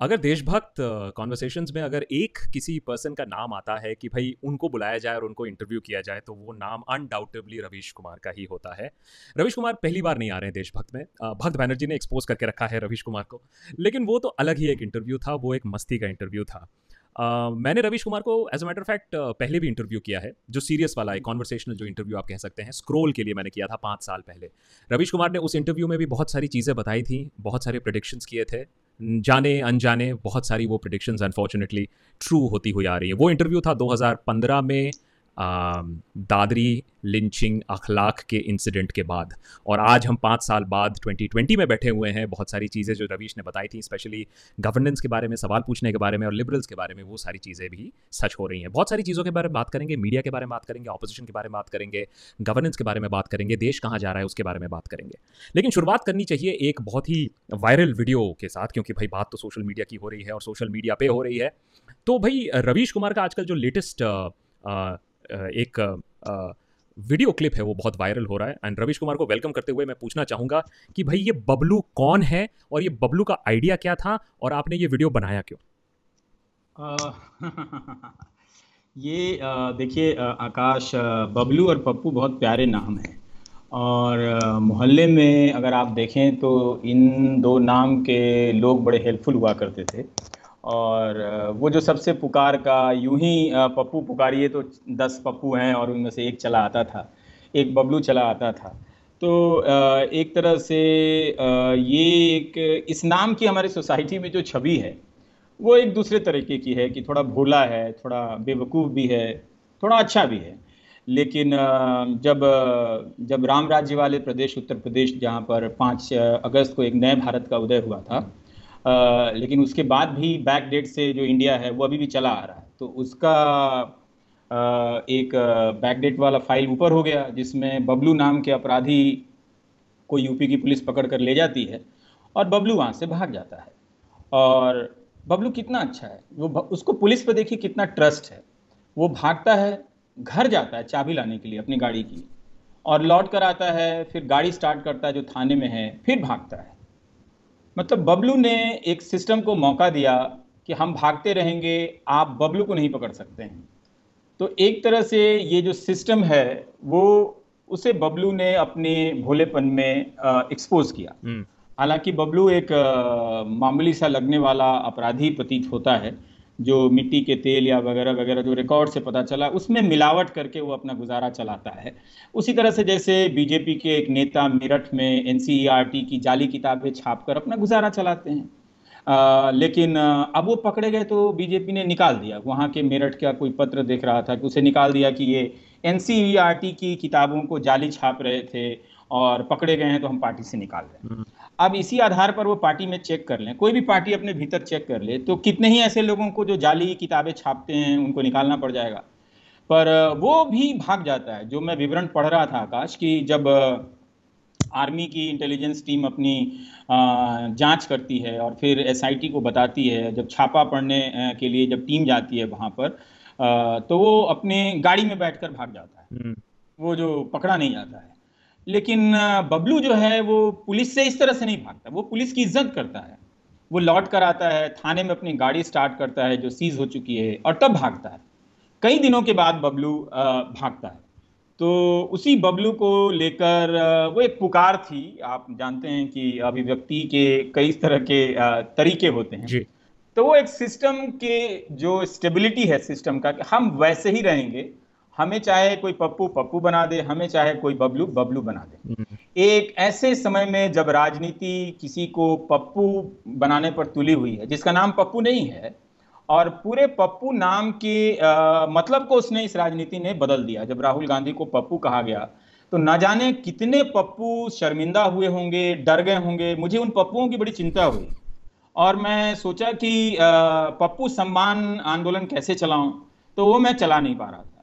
अगर देशभक्त कॉन्वर्सेशंस में अगर एक किसी पर्सन का नाम आता है कि भाई उनको बुलाया जाए और उनको इंटरव्यू किया जाए तो वो नाम अनडाउटेबली रवीश कुमार का ही होता है। रवीश कुमार पहली बार नहीं आ रहे हैं देशभक्त में। भक्त बैनर्जी ने एक्सपोज करके रखा है रवीश कुमार को। लेकिन वो तो अलग ही एक इंटरव्यू था वो एक मस्ती का इंटरव्यू था। Uh, मैंने रवीश कुमार को एज अ मैटर फैक्ट पहले भी इंटरव्यू किया है जो सीरियस वाला है कॉन्वर्सेशनल जो इंटरव्यू आप कह सकते हैं स्क्रोल के लिए मैंने किया था पाँच साल पहले। रवीश कुमार ने उस इंटरव्यू में भी बहुत सारी चीज़ें बताई थी बहुत सारे प्रडिक्शंस किए थे। जाने, अनजाने, बहुत सारी वो प्रडिक्शंस अनफॉर्चुनेटली ट्रू होती हुई आ रही है। वो इंटरव्यू था 2015 में दादरी, लिंचिंग, अखलाक के इंसिडेंट के बाद। और आज हम पाँच साल बाद 2020 में बैठे हुए हैं। बहुत सारी चीज़ें जो रवीश ने बताई थी स्पेशली गवर्नेंस के बारे में, सवाल पूछने के बारे में और लिबरल्स के बारे में, वो सारी चीज़ें भी सच हो रही हैं। बहुत सारी चीज़ों के बारे में बात करेंगे मीडिया के बारे में बात करेंगे ऑपोजिशन के बारे में बात करेंगे गवर्नेंस के बारे में बात करेंगे, देश कहाँ जा रहा है उसके बारे में बात करेंगे। लेकिन शुरुआत करनी चाहिए एक बहुत ही वायरल वीडियो के साथ, क्योंकि भाई बात तो सोशल मीडिया की हो रही है और सोशल मीडिया पर हो रही है। तो भाई, रवीश कुमार का आजकल जो लेटेस्ट एक वीडियो क्लिप है, वो बहुत वायरल हो रहा है। एंड रविश कुमार को वेलकम करते हुए मैं पूछना चाहूँगा कि भाई ये बबलू कौन है और ये बबलू का आइडिया क्या था और आपने ये वीडियो बनाया क्यों? ये देखिए आकाश बबलू और पप्पू बहुत प्यारे नाम हैं। और मोहल्ले में अगर आप देखें तो इन दो नाम के लोग बड़े हेल्पफुल हुआ करते थे। और वो जो सबसे पुकार का यूँ ही पप्पू पुकारिए तो दस पप्पू हैं और उनमें से एक चला आता था, एक बबलू चला आता था। तो एक तरह से ये एक, इस नाम की हमारी सोसाइटी में जो छवि है, वो एक दूसरे तरीके की है कि थोड़ा भोला है, थोड़ा बेवकूफ़ भी है, थोड़ा अच्छा भी है। लेकिन जब जब राम राज्य वाले प्रदेश, उत्तर प्रदेश, जहाँ पर पाँच, अगस्त को एक नए भारत का उदय हुआ था लेकिन उसके बाद भी बैक डेट से जो इंडिया है, वो अभी भी चला आ रहा है। तो उसका एक बैक डेट वाला फ़ाइल ऊपर हो गया, जिसमें बबलू नाम के अपराधी को यूपी की पुलिस पकड़ कर ले जाती है और बबलू वहाँ से भाग जाता है। और बबलू कितना अच्छा है, वो उसको पुलिस पर देखिए कितना ट्रस्ट है। वो भागता है, घर जाता है चाबी लाने के लिए अपनी गाड़ी की। और लौट कर आता है, फिर गाड़ी स्टार्ट करता है जो थाने में है, फिर भागता है। मतलब बबलू ने एक सिस्टम को मौका दिया कि हम भागते रहेंगे आप बबलू को नहीं पकड़ सकते हैं। तो एक तरह से ये जो सिस्टम है वो उसे बबलू ने अपने भोलेपन में एक्सपोज किया। हम्म। हालाँकि बबलू एक मामूली सा लगने वाला अपराधी प्रतीत होता है। जो मिट्टी के तेल या वगैरह वगैरह जो रिकॉर्ड से पता चला उसमें मिलावट करके वो अपना गुजारा चलाता है। उसी तरह से जैसे बीजेपी के एक नेता मेरठ में एन e की जाली किताबें छापकर अपना गुजारा चलाते हैं। आ, लेकिन अब वो पकड़े गए तो बीजेपी ने निकाल दिया। वहाँ के मेरठ का कोई पत्र देख रहा था कि उसे निकाल दिया कि ये एन e की किताबों को जाली छाप रहे थे। और पकड़े गए हैं तो हम पार्टी से निकाल रहे हैं। अब इसी आधार पर वो पार्टी में चेक कर लें कोई भी पार्टी अपने भीतर चेक कर ले तो कितने ही ऐसे लोगों को जो जाली किताबें छापते हैं उनको निकालना पड़ जाएगा। पर वो भी भाग जाता है। जो मैं विवरण पढ़ रहा था आकाश कि जब आर्मी की इंटेलिजेंस टीम अपनी जाँच करती है और फिर एसआईटी को बताती है जब छापा पड़ने के लिए जब टीम जाती है वहाँ पर तो वो अपने गाड़ी में बैठकर भाग जाता है। हम्म। वो जो पकड़ा नहीं जाता है। लेकिन बबलू जो है वो पुलिस से इस तरह से नहीं भागता। वो पुलिस की इज़्ज़त करता है। वो लौट कर आता है थाने में अपनी गाड़ी स्टार्ट करता है जो सीज हो चुकी है और तब भागता है। कई दिनों के बाद बबलू भागता है। तो उसी बबलू को लेकर वो एक पुकार थी। आप जानते हैं कि अभिव्यक्ति के कई तरह के तरीके होते हैं। जी। तो वो एक सिस्टम के जो स्टेबिलिटी है सिस्टम का हम वैसे ही रहेंगे। हमें चाहे कोई पप्पू पप्पू बना दे, हमें चाहे कोई बबलू बबलू बना दे। एक ऐसे समय में जब राजनीति किसी को पप्पू बनाने पर तुली हुई है, जिसका नाम पप्पू नहीं है, और पूरे पप्पू नाम के मतलब को उसने इस राजनीति ने बदल दिया। जब राहुल गांधी को पप्पू कहा गया तो ना जाने कितने पप्पू शर्मिंदा हुए होंगे, डर गए होंगे। मुझे उन पप्पुओं की बड़ी चिंता हुई। और मैं सोचा कि पप्पू सम्मान आंदोलन कैसे चलाऊं तो वो मैं चला नहीं पा रहा था।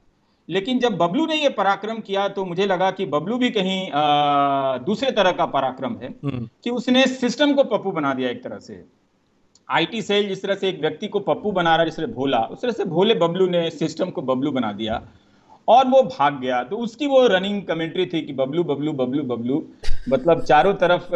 लेकिन जब बबलू ने ये पराक्रम किया तो मुझे लगा कि बबलू भी कहीं आ, दूसरे तरह का पराक्रम है हम्म। कि उसने सिस्टम को पप्पू बना दिया एक तरह से। आईटी सेल जिस तरह से एक व्यक्ति को पप्पू बना रहा है जिस तरह भोला उस तरह से भोले बबलू ने सिस्टम को बबलू बना दिया और वो भाग गया। तो उसकी वो रनिंग कमेंट्री थी कि बबलू बबलू बबलू बबलू। मतलब चारों तरफ़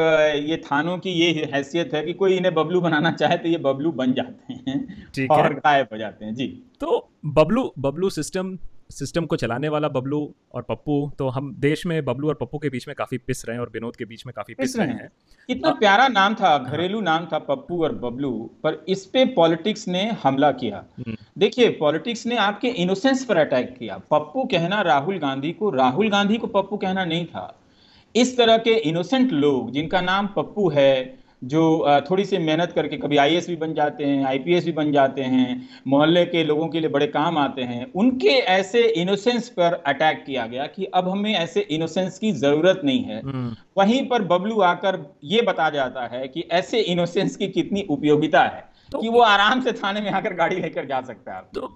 ये थानों की ये हैसियत है कि कोई इन्हें बबलू बनाना चाहे तो ये बबलू बन जाते हैं और गायब हो जाते हैं। जी। तो बबलू बबलू सिस्टम सिस्टम को चलाने वाला बबलू और पप्पू तो हम देश में बबलू और पप्पू के बीच में काफ़ी पिस रहे हैं और विनोद के बीच में काफ़ी पिस, रहे हैं। कितना प्यारा नाम था घरेलू नाम था पप्पू और बबलू पर इस पे पॉलिटिक्स ने हमला किया। हम्म। देखिए पॉलिटिक्स ने आपके इनोसेंस पर अटैक किया। पप्पू कहना राहुल गांधी को राहुल गांधी को पप्पू कहना नहीं था। इस तरह के इनोसेंट लोग जिनका नाम पप्पू है जो थोड़ी सी मेहनत करके कभी आई भी बन जाते हैं आईपीएस भी बन जाते हैं मोहल्ले के लोगों के लिए बड़े काम आते हैं उनके ऐसे इनोसेंस पर अटैक किया गया कि अब हमें ऐसे इनोसेंस की ज़रूरत नहीं है। हम्म। वहीं पर बबलू आकर ये बता जाता है कि ऐसे इनोसेंस की कितनी उपयोगिता है तो, कि वो आराम से थाने में आकर गाड़ी लेकर जा सकता है। तो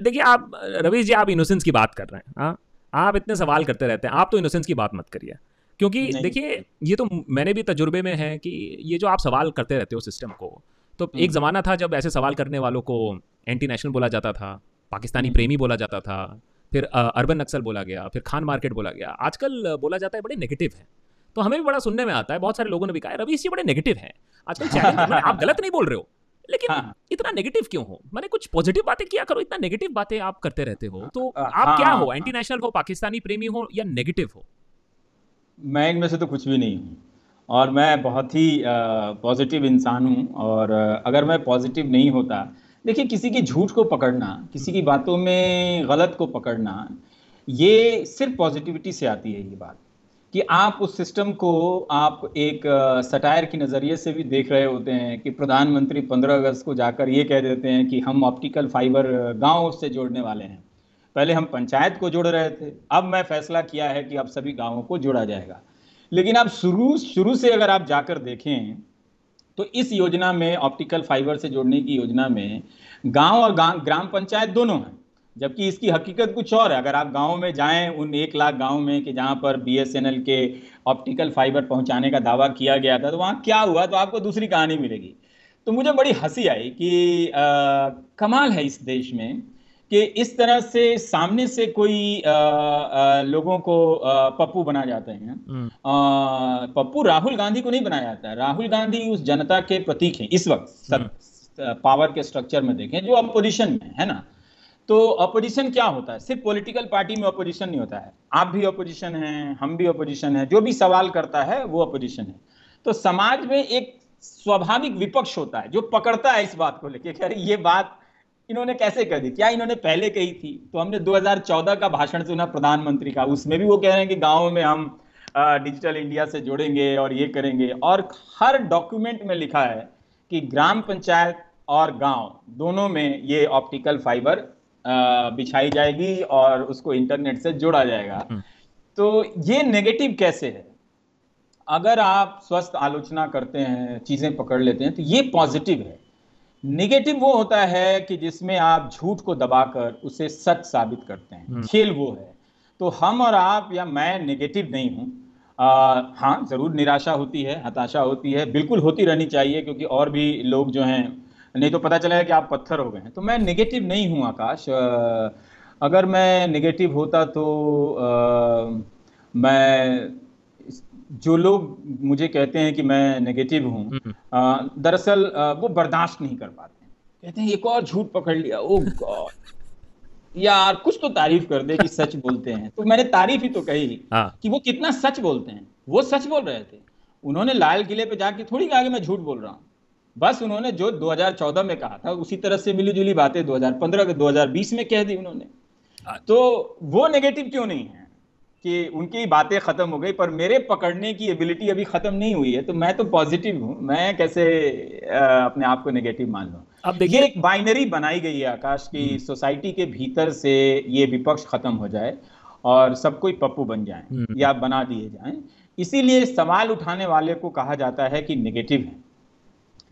देखिए आप रवीश जी आप इनोसेंस की बात कर रहे हैं हाँ? आप इतने सवाल करते रहते हैं आप तो इनोसेंस की बात मत करिए। क्योंकि देखिए ये तो मैंने भी तजुर्बे में है कि ये जो आप सवाल करते रहते हो सिस्टम को तो एक हम्म। ज़माना था जब ऐसे सवाल करने वालों को एंटी नेशनल बोला जाता था पाकिस्तानी हम्म। प्रेमी बोला जाता था फिर अर्बन नक्सल बोला गया फिर खान मार्केट बोला गया। आजकल बोला जाता है बड़े नेगेटिव है। तो हमें भी बड़ा सुनने में आता है बहुत सारे लोगों ने भी कहा रवि ये बड़े नेगेटिव है। आजकल चैलेंज आप गलत नहीं बोल रहे हो। लेकिन हाँ। इतना नेगेटिव क्यों हो? मैंने कुछ पॉजिटिव बातें किया करो इतना नेगेटिव बातें आप करते रहते हो तो आप हाँ, क्या हो। एंटी नेशनल हो पाकिस्तानी प्रेमी हो या नेगेटिव हो? मैं इनमें से तो कुछ भी नहीं हूँ। और मैं बहुत ही पॉजिटिव इंसान हूँ और अगर मैं पॉजिटिव नहीं होता, देखिए किसी की झूठ को पकड़ना, किसी की बातों में गलत को पकड़ना, ये सिर्फ़ पॉजिटिविटी से आती है ये बात। कि आप उस सिस्टम को, आप एक सटायर के नज़रिए से भी देख रहे होते हैं कि प्रधानमंत्री 15 अगस्त को जाकर ये कह देते हैं कि हम ऑप्टिकल फाइबर गाँव से जोड़ने वाले हैं। पहले हम पंचायत को जोड़ रहे थे अब मैं फैसला किया है कि अब सभी गाँवों को जोड़ा जाएगा। लेकिन अब शुरू शुरू से अगर आप जाकर देखें तो इस योजना में ऑप्टिकल फाइबर से जोड़ने की योजना में गाँव और ग्राम पंचायत दोनों हैं। जबकि इसकी हकीकत कुछ और है। अगर आप गाँव में जाएँ उन एक लाख गाँव में कि जहाँ पर बीएसएनएल के ऑप्टिकल फाइबर पहुँचाने का दावा किया गया था तो वहाँ क्या हुआ? तो आपको दूसरी कहानी मिलेगी। तो मुझे बड़ी हँसी आई कि आ, कमाल है इस देश में कि इस तरह से सामने से कोई आ, आ, लोगों को पप्पू बना जाते हैं। हम्म। पप्पू राहुल गांधी को नहीं बनाया जाता राहुल गांधी उस जनता के प्रतीक हैं इस वक्त। हम्म। पावर के स्ट्रक्चर में देखें जो अपोजिशन में है ना? तो अपोजिशन क्या होता है? सिर्फ़ पॉलिटिकल पार्टी में अपोजिशन नहीं होता है। आप भी अपोजिशन हैं हम भी अपोजिशन है जो भी सवाल करता है वो अपोजिशन है। तो समाज में एक स्वाभाविक विपक्ष होता है जो पकड़ता है इस बात को लेकर अरे ये बात इन्होंने कैसे कह दी? क्या इन्होंने पहले कही थी? तो हमने 2014 का भाषण सुना प्रधानमंत्री का। उसमें भी वो कह रहे हैं कि गाँव में हम डिजिटल इंडिया से जोड़ेंगे और ये करेंगे। और हर डॉक्यूमेंट में लिखा है कि ग्राम पंचायत और गाँव दोनों में ये ऑप्टिकल फाइबर बिछाई जाएगी और उसको इंटरनेट से जोड़ा जाएगा। हम्म। तो ये नेगेटिव कैसे है? अगर आप स्वस्थ आलोचना करते हैं चीज़ें पकड़ लेते हैं तो ये पॉजिटिव है। निगेटिव वो होता है कि जिसमें आप झूठ को दबाकर उसे सच साबित करते हैं। हम्म। खेल वो है। तो हम और आप या मैं निगेटिव नहीं हूँ। हाँ ज़रूर निराशा होती है हताशा होती है बिल्कुल होती रहनी चाहिए क्योंकि और भी लोग जो हैं नहीं तो पता चला है कि आप पत्थर हो गए हैं। तो मैं निगेटिव नहीं हूँ आकाश। अगर मैं निगेटिव होता तो आ, मैं जो लोग मुझे कहते हैं कि मैं नेगेटिव हूँ हम्म। दरअसल वो बर्दाश्त नहीं कर पाते कहते हैं एक और झूठ पकड़ लिया ओ गॉड। यार कुछ तो तारीफ़ कर दे कि सच बोलते हैं। तो मैंने तारीफ़ ही तो कही हाँ। कि वो कितना सच बोलते हैं। वो सच बोल रहे थे। उन्होंने लाल किले पे जाके थोड़ी कहा कि मैं झूठ बोल रहा हूँ। बस उन्होंने जो 2014 में कहा था उसी तरह से मिली जुली बातें 2015 के 2020 में कह दी उन्होंने। हाँ। तो वो नेगेटिव क्यों नहीं है? कि उनकी बातें खत्म हो गई पर मेरे पकड़ने की एबिलिटी अभी खत्म नहीं हुई है तो मैं तो पॉजिटिव हूँ मैं कैसे अपने आप को नेगेटिव मान लू अब देखिए एक बाइनरी बनाई गई है आकाश की सोसाइटी हम्म। के भीतर से ये विपक्ष खत्म हो जाए और सब कोई पप्पू बन जाए हम्म। या बना दिए जाए इसीलिए सवाल उठाने वाले को कहा जाता है कि नेगेटिव है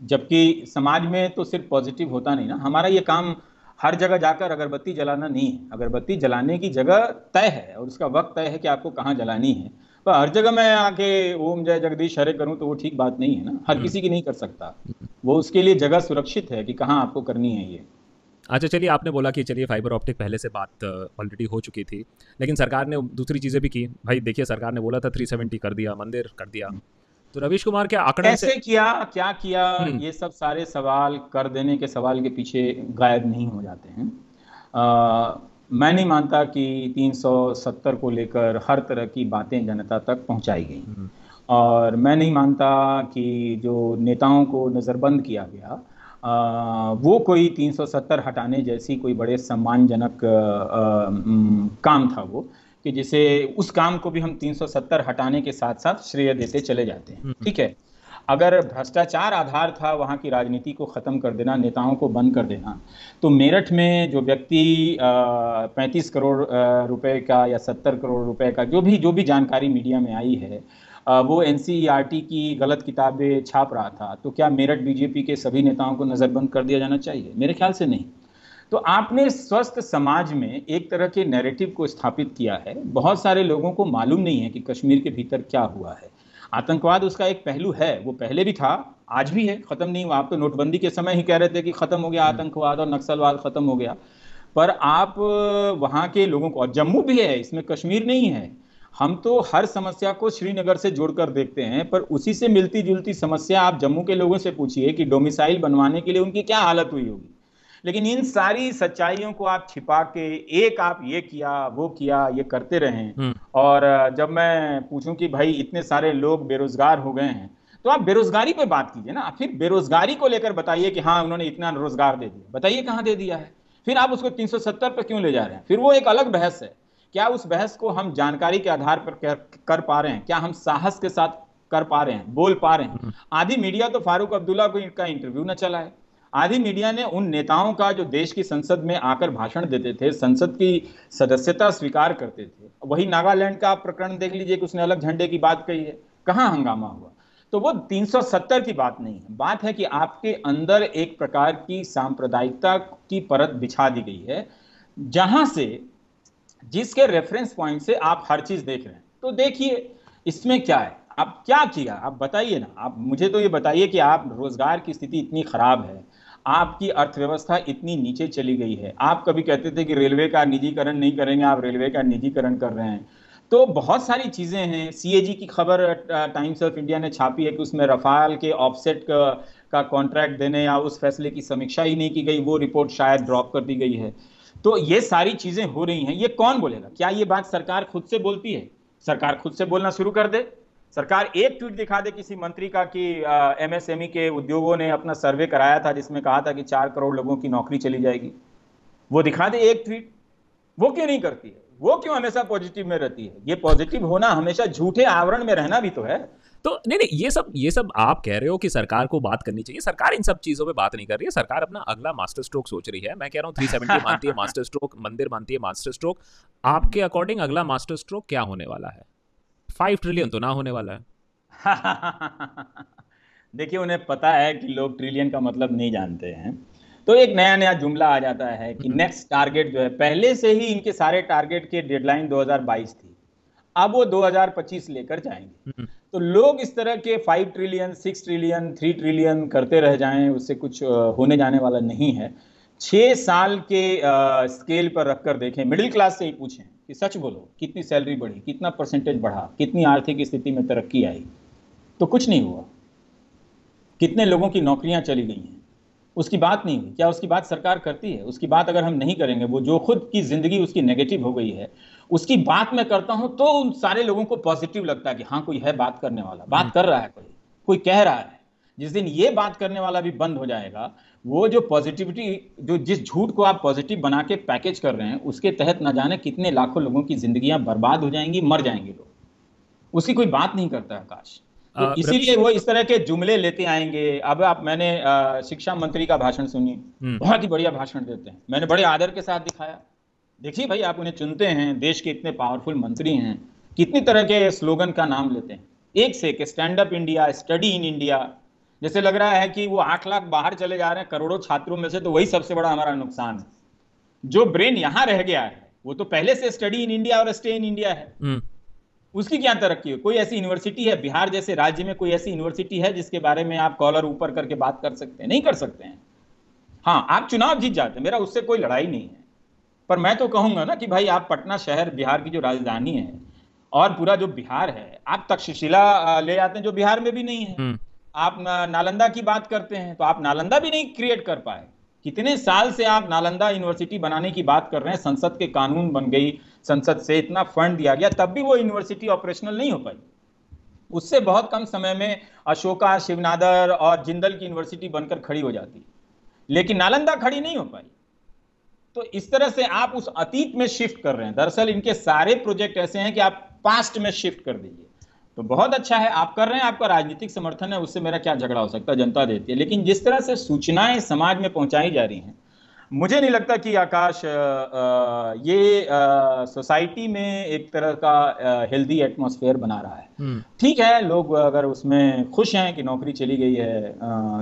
जबकि समाज में तो सिर्फ़ पॉजिटिव होता नहीं ना हमारा ये काम हर जगह जाकर अगरबत्ती जलाना नहीं है। अगरबत्ती जलाने की जगह तय है और उसका वक्त तय है कि आपको कहाँ जलानी है। पर हर जगह मैं आके ओम जय जगदीश हरे करूँ तो वो ठीक बात नहीं है ना। हर। किसी की नहीं कर सकता। वो उसके लिए जगह सुरक्षित है कि कहाँ आपको करनी है ये। अच्छा चलिए आपने बोला कि चलिए फाइबर ऑप्टिक पहले से बात ऑलरेडी हो चुकी थी। लेकिन सरकार ने दूसरी चीज़ें भी की। भाई देखिए, सरकार ने बोला था 370 कर दिया, मंदिर कर दिया। तो रवीश कुमार क्या आंकड़े कैसे से... किया क्या किया हम्म। ये सब सारे सवाल कर देने के सवाल के पीछे गायब नहीं हो जाते हैं आ, मैं नहीं मानता कि 370 को लेकर हर तरह की बातें जनता तक पहुंचाई गई हम्म। और मैं नहीं मानता कि जो नेताओं को नज़रबंद किया गया आ, वो कोई 370 हटाने जैसी कोई बड़े सम्मानजनक काम था वो कि जिसे उस काम को भी हम 370 हटाने के साथ साथ श्रेय देते चले जाते हैं। हम्म। ठीक है? अगर भ्रष्टाचार आधार था वहाँ की राजनीति को ख़त्म कर देना नेताओं को बंद कर देना तो मेरठ में जो व्यक्ति पैंतीस करोड़ रुपए का या सत्तर करोड़ रुपए का जो भी जो भी जानकारी मीडिया में आई है आ, वो एन की गलत किताबें छाप रहा था तो क्या मेरठ बीजेपी के सभी नेताओं को नज़रबंद कर दिया जाना चाहिए? मेरे ख्याल से नहीं। तो आपने स्वस्थ समाज में एक तरह के नैरेटिव को स्थापित किया है। बहुत सारे लोगों को मालूम नहीं है कि कश्मीर के भीतर क्या हुआ है। आतंकवाद उसका एक पहलू है वो पहले भी था आज भी है खत्म नहीं हुआ। आप तो नोटबंदी के समय ही कह रहे थे कि खत्म हो गया आतंकवाद और नक्सलवाद खत्म हो गया। पर आप वहाँ के लोगों को और जम्मू भी है इसमें कश्मीर नहीं है। हम तो हर समस्या को श्रीनगर से जोड़कर देखते हैं पर उसी से मिलती जुलती समस्या आप जम्मू के लोगों से पूछिए कि डोमिसाइल बनवाने के लिए उनकी क्या हालत हुई होगी। लेकिन इन सारी सच्चाइयों को आप छिपा के एक आप ये किया वो किया ये करते रहें। हम्म। और जब मैं पूछूँ कि भाई इतने सारे लोग बेरोजगार हो गए हैं तो आप बेरोजगारी पे बात कीजिए ना। फिर बेरोजगारी को लेकर बताइए कि हाँ उन्होंने इतना रोज़गार दे दिया। बताइए कहाँ दे दिया है। फिर आप उसको 370 पर क्यों ले जा रहे हैं? फिर वो एक अलग बहस है। क्या उस बहस को हम जानकारी के आधार पर कर, कर पा रहे हैं? क्या हम साहस के साथ कर पा रहे हैं? बोल पा रहे हैं? हम्म। आधी मीडिया तो फारूक अब्दुल्ला को इनका इंटरव्यू न चला है आधी मीडिया ने उन नेताओं का जो देश की संसद में आकर भाषण देते थे, संसद की सदस्यता स्वीकार करते थे। वही नागालैंड का प्रकरण देख लीजिए कि उसने अलग झंडे की बात कही है। कहाँ हंगामा हुआ? तो वो 370 की बात नहीं है। बात है कि आपके अंदर एक प्रकार की सांप्रदायिकता की परत बिछा दी गई है, जहाँ से जिसके रेफरेंस पॉइंट से आप हर चीज़ देख रहे हैं। तो देखिए, इसमें क्या है? आप क्या किया? आप बताइए ना। आप मुझे तो ये बताइए कि आप रोज़गार की स्थिति इतनी खराब है। आपकी अर्थव्यवस्था इतनी नीचे चली गई है। आप कभी कहते थे कि रेलवे का निजीकरण नहीं करेंगे आप रेलवे का निजीकरण कर रहे हैं। तो बहुत सारी चीज़ें हैं। सीएजी की खबर टाइम्स ऑफ़ इंडिया ने छापी है कि उसमें रफाल के ऑफसेट का, का कॉन्ट्रैक्ट देने या उस फैसले की समीक्षा ही नहीं की गई वो रिपोर्ट शायद ड्रॉप कर दी गई है। तो ये सारी चीज़ें हो रही हैं। ये कौन बोलेगा? क्या ये बात सरकार खुद से बोलती है? सरकार खुद से बोलना शुरू कर दे। सरकार एक ट्वीट दिखा दे किसी मंत्री का कि एमएसएमई के उद्योगों ने अपना सर्वे कराया था जिसमें कहा था कि चार करोड़ लोगों की नौकरी चली जाएगी। वो दिखा दे एक ट्वीट। वो क्यों नहीं करती है? वो क्यों हमेशा पॉजिटिव में रहती है? ये पॉजिटिव होना हमेशा झूठे आवरण में रहना भी तो है। तो नहीं नहीं ये सब ये सब आप कह रहे हो कि सरकार को बात करनी चाहिए। सरकार इन सब चीज़ों पे बात नहीं कर रही है। सरकार अपना अगला मास्टर स्ट्रोक सोच रही है। मैं कह रहा हूँ थ्री सेवेंटी मानती है मास्टर स्ट्रोक मंदिर मानती है मास्टर स्ट्रोक। आपके अकॉर्डिंग अगला मास्टर स्ट्रोक क्या होने वाला है? फाइव ट्रिलियन तो ना होने वाला है। देखिए उन्हें पता है कि लोग ट्रिलियन का मतलब नहीं जानते हैं। तो एक नया नया जुमला आ जाता है कि नेक्स्ट हम्म। टारगेट जो है पहले से ही इनके सारे टारगेट के डेडलाइन 2022 थी। अब वो 2025 लेकर जाएँगे। हम्म। तो लोग इस तरह के five trillion six trillion three trillion करते रह जाएँ उससे कुछ होने जाने वाला नहीं है। छः साल के स्केल पर रखकर देखें मिडिल क्लास से ही पूछें। कि सच बोलो कितनी सैलरी बढ़ी कितना परसेंटेज बढ़ा कितनी आर्थिक स्थिति में तरक्की आई तो कुछ नहीं हुआ। कितने लोगों की नौकरियाँ चली गई हैं उसकी बात नहीं हुई। क्या उसकी बात सरकार करती है? उसकी बात अगर हम नहीं करेंगे वो जो खुद की ज़िंदगी उसकी नेगेटिव हो गई है उसकी बात मैं करता हूँ तो उन सारे लोगों को पॉजिटिव लगता है कि हाँ कोई है बात करने वाला बात कर रहा है कोई कोई कह रहा है। जिस दिन ये बात करने वाला भी बंद हो जाएगा वो जो पॉजिटिविटी जो जिस झूठ को आप पॉजिटिव बना के पैकेज कर रहे हैं उसके तहत न जाने कितने लाखों लोगों की जिंदगियाँ बर्बाद हो जाएँगी मर जाएँगे लोग। उसकी कोई बात नहीं करता आकाश। तो इसीलिए वो इस तरह के जुमले लेते आएँगे। अब आप मैंने शिक्षा मंत्री का भाषण सुनिए हम्म। बहुत ही बढ़िया भाषण देते हैं। मैंने बड़े आदर के साथ दिखाया। देखिए भाई आप उन्हें चुनते हैं देश के इतने पावरफुल मंत्री हैं। कितनी तरह के स्लोगन का नाम लेते हैं। एक से एक stand up India study in India जैसे लग रहा है कि वो आठ लाख बाहर चले जा रहे हैं करोड़ों छात्रों में से तो वही सबसे बड़ा हमारा नुकसान है। जो ब्रेन यहाँ रह गया है वो तो पहले से स्टडी इन इंडिया और स्टे इन इंडिया है। हम्म। उसकी क्या तरक्की है? कोई ऐसी यूनिवर्सिटी है बिहार जैसे राज्य में कोई ऐसी यूनिवर्सिटी है जिसके बारे में आप कॉलर ऊपर करके बात कर सकते हैं? नहीं कर सकते हैं। हाँ आप चुनाव जीत जाते मेरा उससे कोई लड़ाई नहीं है। पर मैं तो कहूँगा ना कि भाई आप पटना शहर बिहार की जो राजधानी है और पूरा जो बिहार है आप तक्षशिला ले आते हैं जो बिहार में भी नहीं है। हम्म। आप नालंदा की बात करते हैं तो आप नालंदा भी नहीं क्रिएट कर पाए। कितने साल से आप नालंदा यूनिवर्सिटी बनाने की बात कर रहे हैं, संसद के कानून बन गई, संसद से इतना फंड दिया गया, तब भी वो यूनिवर्सिटी ऑपरेशनल नहीं हो पाई। उससे बहुत कम समय में अशोका, शिवनादर और जिंदल की यूनिवर्सिटी बनकर खड़ी हो जाती। लेकिन नालंदा खड़ी नहीं हो पाई। तो इस तरह से आप उस अतीत में शिफ्ट कर रहे हैं। दरअसल इनके सारे प्रोजेक्ट ऐसे हैं कि आप पास्ट में शिफ्ट कर दीजिए। तो बहुत अच्छा है आप कर रहे हैं आपका राजनीतिक समर्थन है उससे मेरा क्या झगड़ा हो सकता है जनता देती है लेकिन जिस तरह से सूचनाएँ समाज में पहुंचाई जा रही हैं मुझे नहीं लगता कि आकाश ये सोसाइटी में एक तरह का हेल्दी एटमॉस्फेयर बना रहा है हम्म। ठीक है लोग अगर उसमें खुश हैं कि नौकरी चली गई है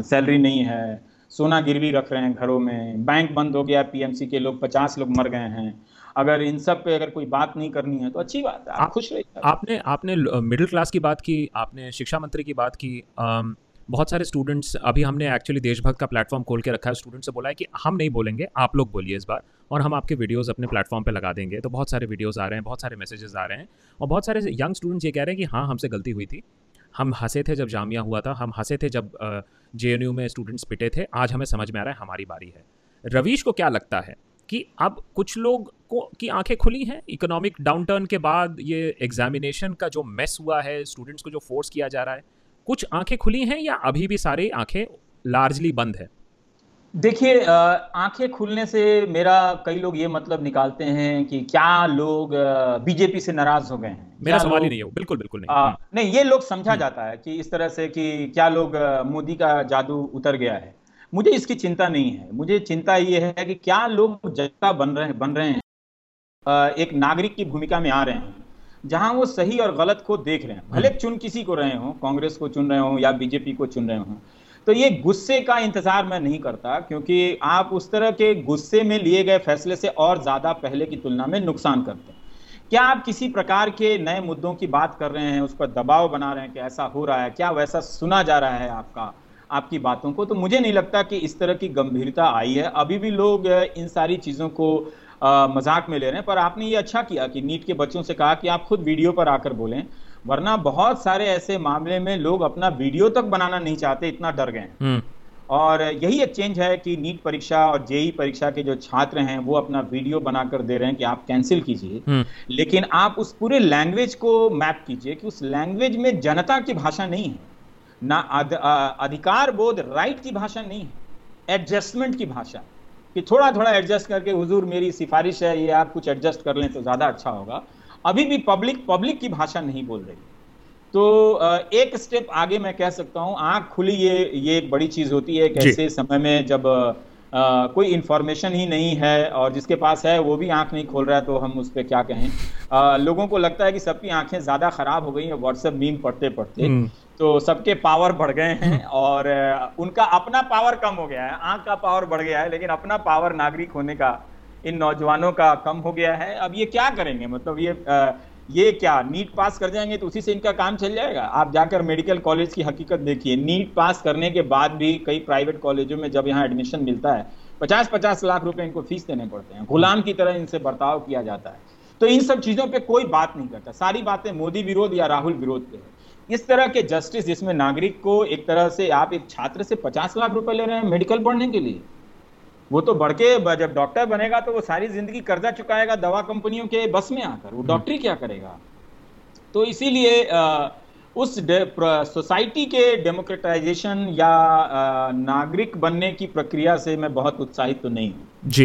सैलरी नहीं है सोना गिरवी रख रहे हैं घरों में बैंक बंद हो गया पीएमसी के लोग पचास लोग मर गए हैं अगर इन सब पे अगर कोई बात नहीं करनी है तो अच्छी बात है आप खुश रहिए। आपने आपने मिडिल क्लास की बात की आपने शिक्षा मंत्री की बात की बहुत सारे स्टूडेंट्स अभी हमने एक्चुअली देशभक्त का प्लेटफॉर्म खोल के रखा है स्टूडेंट से बोला है कि हम नहीं बोलेंगे आप लोग बोलिए इस बार और हम आपके वीडियोस अपने प्लेटफॉर्म पे लगा देंगे तो बहुत सारे वीडियोस आ रहे हैं बहुत सारे मैसेजेस आ रहे हैं और बहुत सारे यंग स्टूडेंट्स ये कह रहे हैं कि हाँ हमसे गलती हुई थी हम हंसे थे जब जामिया हुआ था हम हंसे थे जब जेएनयू में स्टूडेंट्स पिटे थे आज हमें समझ में आ रहा है हमारी बारी है। रवीश को क्या लगता है? कि अब कुछ लोग को की आँखें खुली हैं इकोनॉमिक डाउनटर्न के बाद ये एग्जामिनेशन का जो मेस हुआ है स्टूडेंट्स को जो फोर्स किया जा रहा है कुछ आँखें खुली हैं या अभी भी सारी आँखें लार्जली बंद है देखिए आँखें खुलने से मेरा कई लोग ये मतलब निकालते हैं कि क्या लोग बीजेपी से नाराज़ हो गए हैं मेरा सवाल ही नहीं है बिल्कुल बिल्कुल नहीं आ, हम्म। नहीं ये लोग समझा हम्म। जाता है कि इस तरह से कि क्या लोग मोदी का जादू उतर गया है मुझे इसकी चिंता नहीं है। मुझे चिंता ये है कि क्या लोग जनता बन रहे बन रहे हैं। एक नागरिक की भूमिका में आ रहे हैं, जहाँ वो सही और गलत को देख रहे हैं। भले। चुन किसी को रहे हो, कांग्रेस को चुन रहे हो या बीजेपी को चुन रहे हो। तो ये गुस्से का इंतज़ार मैं नहीं करता, क्योंकि आप उस तरह के गुस्से में लिए गए फैसले से और ज़्यादा पहले की तुलना में नुकसान करते हैं। क्या आप किसी प्रकार के नए मुद्दों की बात कर रहे हैं, उस पर दबाव बना रहे हैं कि ऐसा हो रहा है, क्या वैसा सुना जा रहा है आपका? आपकी बातों को तो मुझे नहीं लगता कि इस तरह की गंभीरता आई है अभी भी लोग इन सारी चीज़ों को मज़ाक में ले रहे हैं पर आपने ये अच्छा किया कि नीट के बच्चों से कहा कि आप खुद वीडियो पर आकर बोलें वरना बहुत सारे ऐसे मामले में लोग अपना वीडियो तक बनाना नहीं चाहते इतना डर गए हम्म। और यही एक चेंज है कि नीट परीक्षा और जेई परीक्षा के जो छात्र हैं वो अपना वीडियो बनाकर दे रहे हैं कि आप कैंसिल कीजिए हम्म। लेकिन आप उस पूरे लैंग्वेज को मैप कीजिए कि उस लैंग्वेज में जनता की भाषा नहीं है ना अधिकार बोध राइट की भाषा नहीं है एडजस्टमेंट की भाषा। कि थोड़ा थोड़ा एडजस्ट करके हुजूर मेरी सिफारिश है ये आप कुछ एडजस्ट कर लें तो ज़्यादा अच्छा होगा। अभी भी पब्लिक पब्लिक की भाषा नहीं बोल रही। तो एक स्टेप आगे मैं कह सकता हूँ आँख खुली ये ये एक बड़ी चीज़ होती है कैसे समय में जब आ, कोई इंफॉर्मेशन ही नहीं है और जिसके पास है वो भी आँख नहीं खोल रहा है तो हम उस पर क्या कहें आ, लोगों को लगता है कि सबकी आँखें ज़्यादा खराब हो गई हैं व्हाट्सएप मीम पढ़ते पढ़ते। तो सबके पावर बढ़ गए हैं हम्म। और उनका अपना पावर कम हो गया है आँख का पावर बढ़ गया है लेकिन अपना पावर नागरिक होने का इन नौजवानों का कम हो गया है अब ये क्या करेंगे मतलब ये ये क्या नीट पास कर जाएँगे तो उसी से इनका काम चल जाएगा? आप जाकर मेडिकल कॉलेज की हकीकत देखिए। नीट पास करने के बाद भी कई प्राइवेट कॉलेजों में जब यहाँ एडमिशन मिलता है पचास पचास लाख रुपए इनको फ़ीस देने पड़ते हैं। गुलाम की तरह इनसे बर्ताव किया जाता है। तो इन सब चीज़ों पे कोई बात नहीं करता। सारी बातें मोदी विरोध या राहुल विरोध पे है। इस तरह के जस्टिस जिसमें नागरिक को एक तरह से आप एक छात्र से पचास लाख रुपए ले रहे हैं मेडिकल पढ़ने के लिए। वो तो बढ़ के जब डॉक्टर बनेगा तो वो सारी ज़िंदगी कर्जा चुकाएगा दवा कंपनियों के बस में आकर वो हम्म। डॉक्टरी क्या करेगा तो इसीलिए उस सोसाइटी के डेमोक्रेटाइजेशन या नागरिक बनने की प्रक्रिया से मैं बहुत उत्साहित तो नहीं हूँ। जी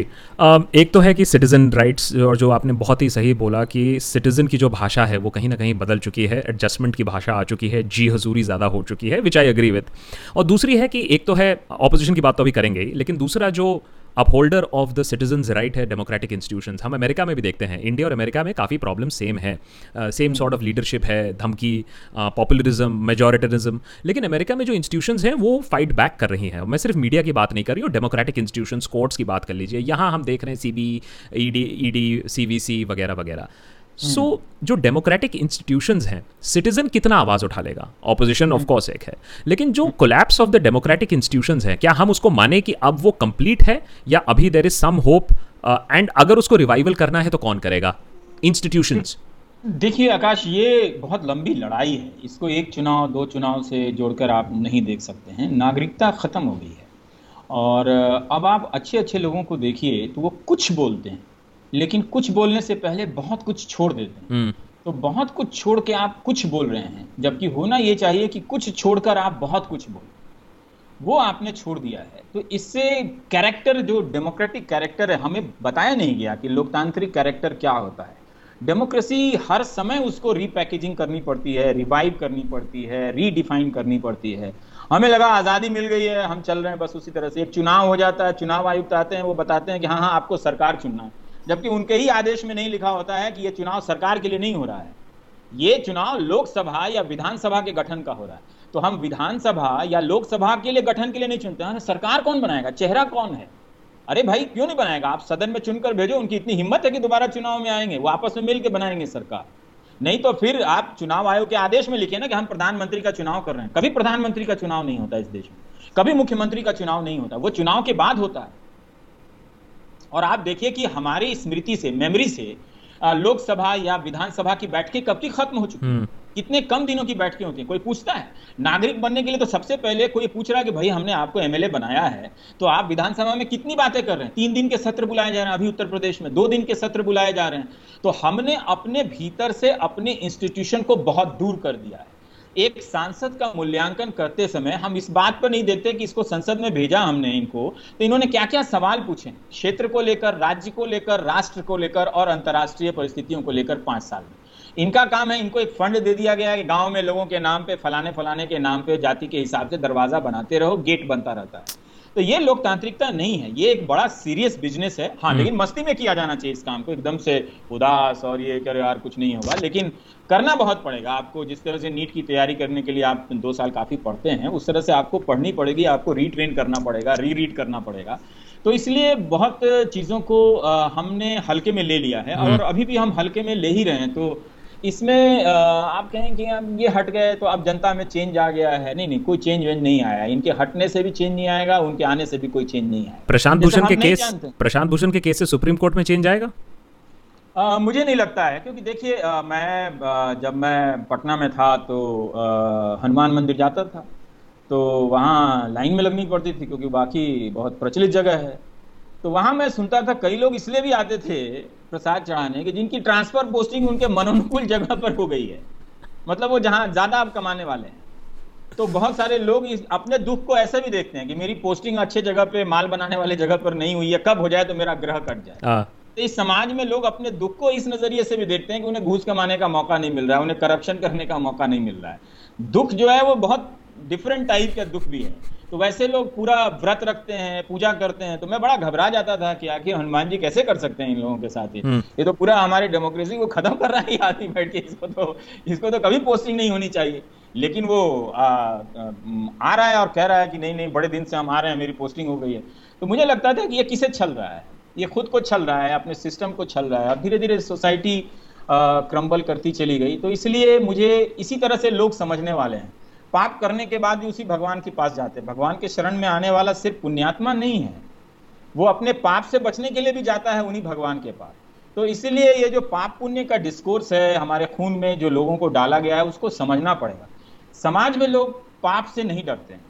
एक तो है कि सिटीज़न राइट्स और जो आपने बहुत ही सही बोला कि सिटीज़न की जो भाषा है, वो कहीं ना कहीं बदल चुकी है एडजस्टमेंट की भाषा आ चुकी है, जी हजूरी ज़्यादा हो चुकी है विच आई अग्री विथ और दूसरी है कि एक तो है ऑपोजिशन की बात तो अभी करेंगे ही, लेकिन दूसरा जो upholder of the citizen right है डेमोक्रेटिक इंस्टीट्यूशन हम अमेरिका में भी देखते हैं। इंडिया और अमेरिका में काफ़ी प्रॉब्लम सेम है। सेम सॉर्ट ऑफ़ लीडरशिप है, धमकी पॉपुलरिज्म मेजोरिटरिज्म लेकिन अमेरिका में जो इंस्टीट्यूशन हैं, वो फाइट बैक कर रही हैं। मैं सिर्फ़ मीडिया की बात नहीं कर रही हूँ डेमोक्रेटिक इंस्टीट्यूशन कोर्ट्स की बात कर लीजिए। यहाँ हम देख रहे हैं C B E D E D C V C वगैरह वगैरह। सो so, जो डेमोक्रेटिक इंस्टीट्यूशंस हैं सिटीजन कितना आवाज़ उठा लेगा? ऑपोजिशन ऑफ़ कोर्स एक है। लेकिन जो collapse of the democratic institutions हैं क्या हम उसको माने कि अब वो कंप्लीट है या अभी there is some hope and अगर उसको रिवाइवल करना है तो कौन करेगा? इंस्टीट्यूशंस देखिए आकाश ये बहुत लंबी लड़ाई है। इसको एक चुनाव दो चुनाव से जोड़कर आप नहीं देख सकते हैं। नागरिकता ख़त्म हो गई है। और अब आप अच्छे अच्छे लोगों को देखिए तो वो कुछ बोलते हैं। लेकिन कुछ बोलने से पहले बहुत कुछ छोड़ देते हैं। हम्म। तो बहुत कुछ छोड़ के आप कुछ बोल रहे हैं जबकि होना ये चाहिए कि कुछ छोड़कर आप बहुत कुछ बोल वो आपने छोड़ दिया है। तो इससे कैरेक्टर जो डेमोक्रेटिक कैरेक्टर है हमें बताया नहीं गया कि लोकतांत्रिक कैरेक्टर क्या होता है। डेमोक्रेसी हर समय उसको रीपैकेजिंग करनी पड़ती है रिवाइव करनी पड़ती है रीडिफाइन करनी पड़ती है। हमें लगा आज़ादी मिल गई है हम चल रहे हैं बस उसी तरह से। एक चुनाव हो जाता है चुनाव आयुक्त आते हैं वो बताते हैं कि हाँ हाँ आपको सरकार चुनना है। जबकि उनके ही आदेश में नहीं लिखा होता है कि ये चुनाव सरकार के लिए नहीं हो रहा है। ये चुनाव लोकसभा या विधानसभा के गठन का हो रहा है। तो हम विधानसभा या लोकसभा के लिए गठन के लिए नहीं चुनते हैं। सरकार कौन बनाएगा? चेहरा कौन है? अरे भाई, क्यों नहीं बनाएगा? आप सदन में चुनकर भेजो, उनकी इतनी हिम्मत है कि दोबारा चुनाव में आएँगे। वो आपस में मिलकर बनाएँगे सरकार। नहीं तो फिर आप चुनाव आयोग के आदेश में लिखे ना कि हम प्रधानमंत्री का चुनाव कर रहे हैं। कभी प्रधानमंत्री का चुनाव नहीं होता इस देश में। कभी मुख्यमंत्री का चुनाव नहीं होता। वो चुनाव के बाद होता है। और आप देखिए कि हमारी स्मृति से मेमोरी से लोकसभा या विधानसभा की बैठकें कब की खत्म हो चुकी है? हम्म। कितने कम दिनों की बैठकें होती हैं? कोई पूछता है? नागरिक बनने के लिए तो सबसे पहले कोई पूछ रहा है कि भाई हमने आपको एमएलए बनाया है तो आप विधानसभा में कितनी बातें कर रहे हैं? तीन दिन के सत्र बुलाए जा रहे हैं अभी उत्तर प्रदेश में दो दिन के सत्र बुलाए जा रहे हैं। तो हमने अपने भीतर से अपने इंस्टीट्यूशन को बहुत दूर कर दिया है। एक सांसद का मूल्यांकन करते समय हम इस बात पर नहीं देते कि इसको संसद में भेजा हमने इनको। तो इन्होंने क्या क्या सवाल पूछे? क्षेत्र को लेकर, राज्य को लेकर, राष्ट्र को लेकर और अंतर्राष्ट्रीय परिस्थितियों को लेकर पाँच साल में। इनका काम है, इनको एक फंड दे दिया गया है गाँव में लोगों के नाम पे, फलाने फलाने के नाम पे, जाति के हिसाब से दरवाज़ा बनाते रहो, गेट बनता रहता है। तो ये लोकतांत्रिकता नहीं है। ये एक बड़ा सीरियस बिज़नेस है। हाँ हम्म। लेकिन मस्ती में किया जाना चाहिए इस काम को। एकदम से उदास और ये करे यार कुछ नहीं होगा। लेकिन करना बहुत पड़ेगा। आपको जिस तरह से नीट की तैयारी करने के लिए आप दो साल काफ़ी पढ़ते हैं उस तरह से आपको पढ़नी पड़ेगी आपको रीट्रेन करना पड़ेगा री रीड करना पड़ेगा। तो इसलिए बहुत चीज़ों को हमने हल्के में ले लिया है। हम्म। और अभी भी हम हल्के में ले ही रहे हैं। तो इसमें आप कहें कि हम ये हट गए तो अब जनता में चेंज आ गया है। नहीं नहीं कोई चेंज वेंज नहीं आया। इनके हटने से भी चेंज नहीं आएगा उनके आने से भी कोई चेंज नहीं आएगा। प्रशांत भूषण के केस प्रशांत भूषण के केस से सुप्रीम कोर्ट में चेंज आएगा? आ, मुझे नहीं लगता है क्योंकि देखिए मैं आ, जब मैं पटना में था तो हनुमान मंदिर जाता था। तो वहाँ लाइन में लगनी पड़ती थी क्योंकि बाकी बहुत प्रचलित जगह है। तो वहाँ मैं सुनता था कई लोग इसलिए भी आते थे प्रसाद चढ़ाने कि जिनकी ट्रांसफ़र पोस्टिंग उनके मनोनुकूल जगह पर हो गई है। मतलब वो जहाँ ज़्यादा आप कमाने वाले हैं। तो बहुत सारे लोग इस अपने दुख को ऐसे भी देखते हैं कि मेरी पोस्टिंग अच्छे जगह पे माल बनाने वाले जगह पर नहीं हुई है कब हो जाए तो मेरा ग्रह कट जाए। हाँ। तो इस समाज में लोग अपने दुख को इस नज़रिए से भी देखते हैं कि उन्हें घूस कमाने का मौका नहीं मिल रहा है उन्हें करप्शन करने का मौका नहीं मिल रहा है। दुख जो है वो बहुत डिफरेंट टाइप का दुख भी है। तो वैसे लोग पूरा व्रत रखते हैं पूजा करते हैं तो मैं बड़ा घबरा जाता था कि आखिर हनुमान जी कैसे कर सकते हैं इन लोगों के साथ ही। हम्म। ये तो पूरा हमारे डेमोक्रेसी को खत्म कर रहा है आदमी बैठ के इसको तो इसको तो कभी पोस्टिंग नहीं होनी चाहिए। लेकिन वो आ, आ, आ रहा है और कह रहा है कि नहीं नहीं बड़े दिन से हम आ रहे हैं मेरी पोस्टिंग हो गई है। तो मुझे लगता था कि ये किसे छल रहा है? ये खुद को छल रहा है अपने सिस्टम को छल रहा है। और धीरे धीरे सोसाइटी क्रम्बल करती चली गई। तो इसलिए मुझे इसी तरह से लोग समझने वाले हैं। पाप करने के बाद भी उसी भगवान के पास जाते हैं। भगवान के शरण में आने वाला सिर्फ़ पुण्यात्मा नहीं है। वो अपने पाप से बचने के लिए भी जाता है उन्हीं भगवान के पास। तो इसीलिए ये जो पाप पुण्य का डिस्कोर्स है हमारे खून में जो लोगों को डाला गया है उसको समझना पड़ेगा। समाज में लोग पाप से नहीं डरते हैं।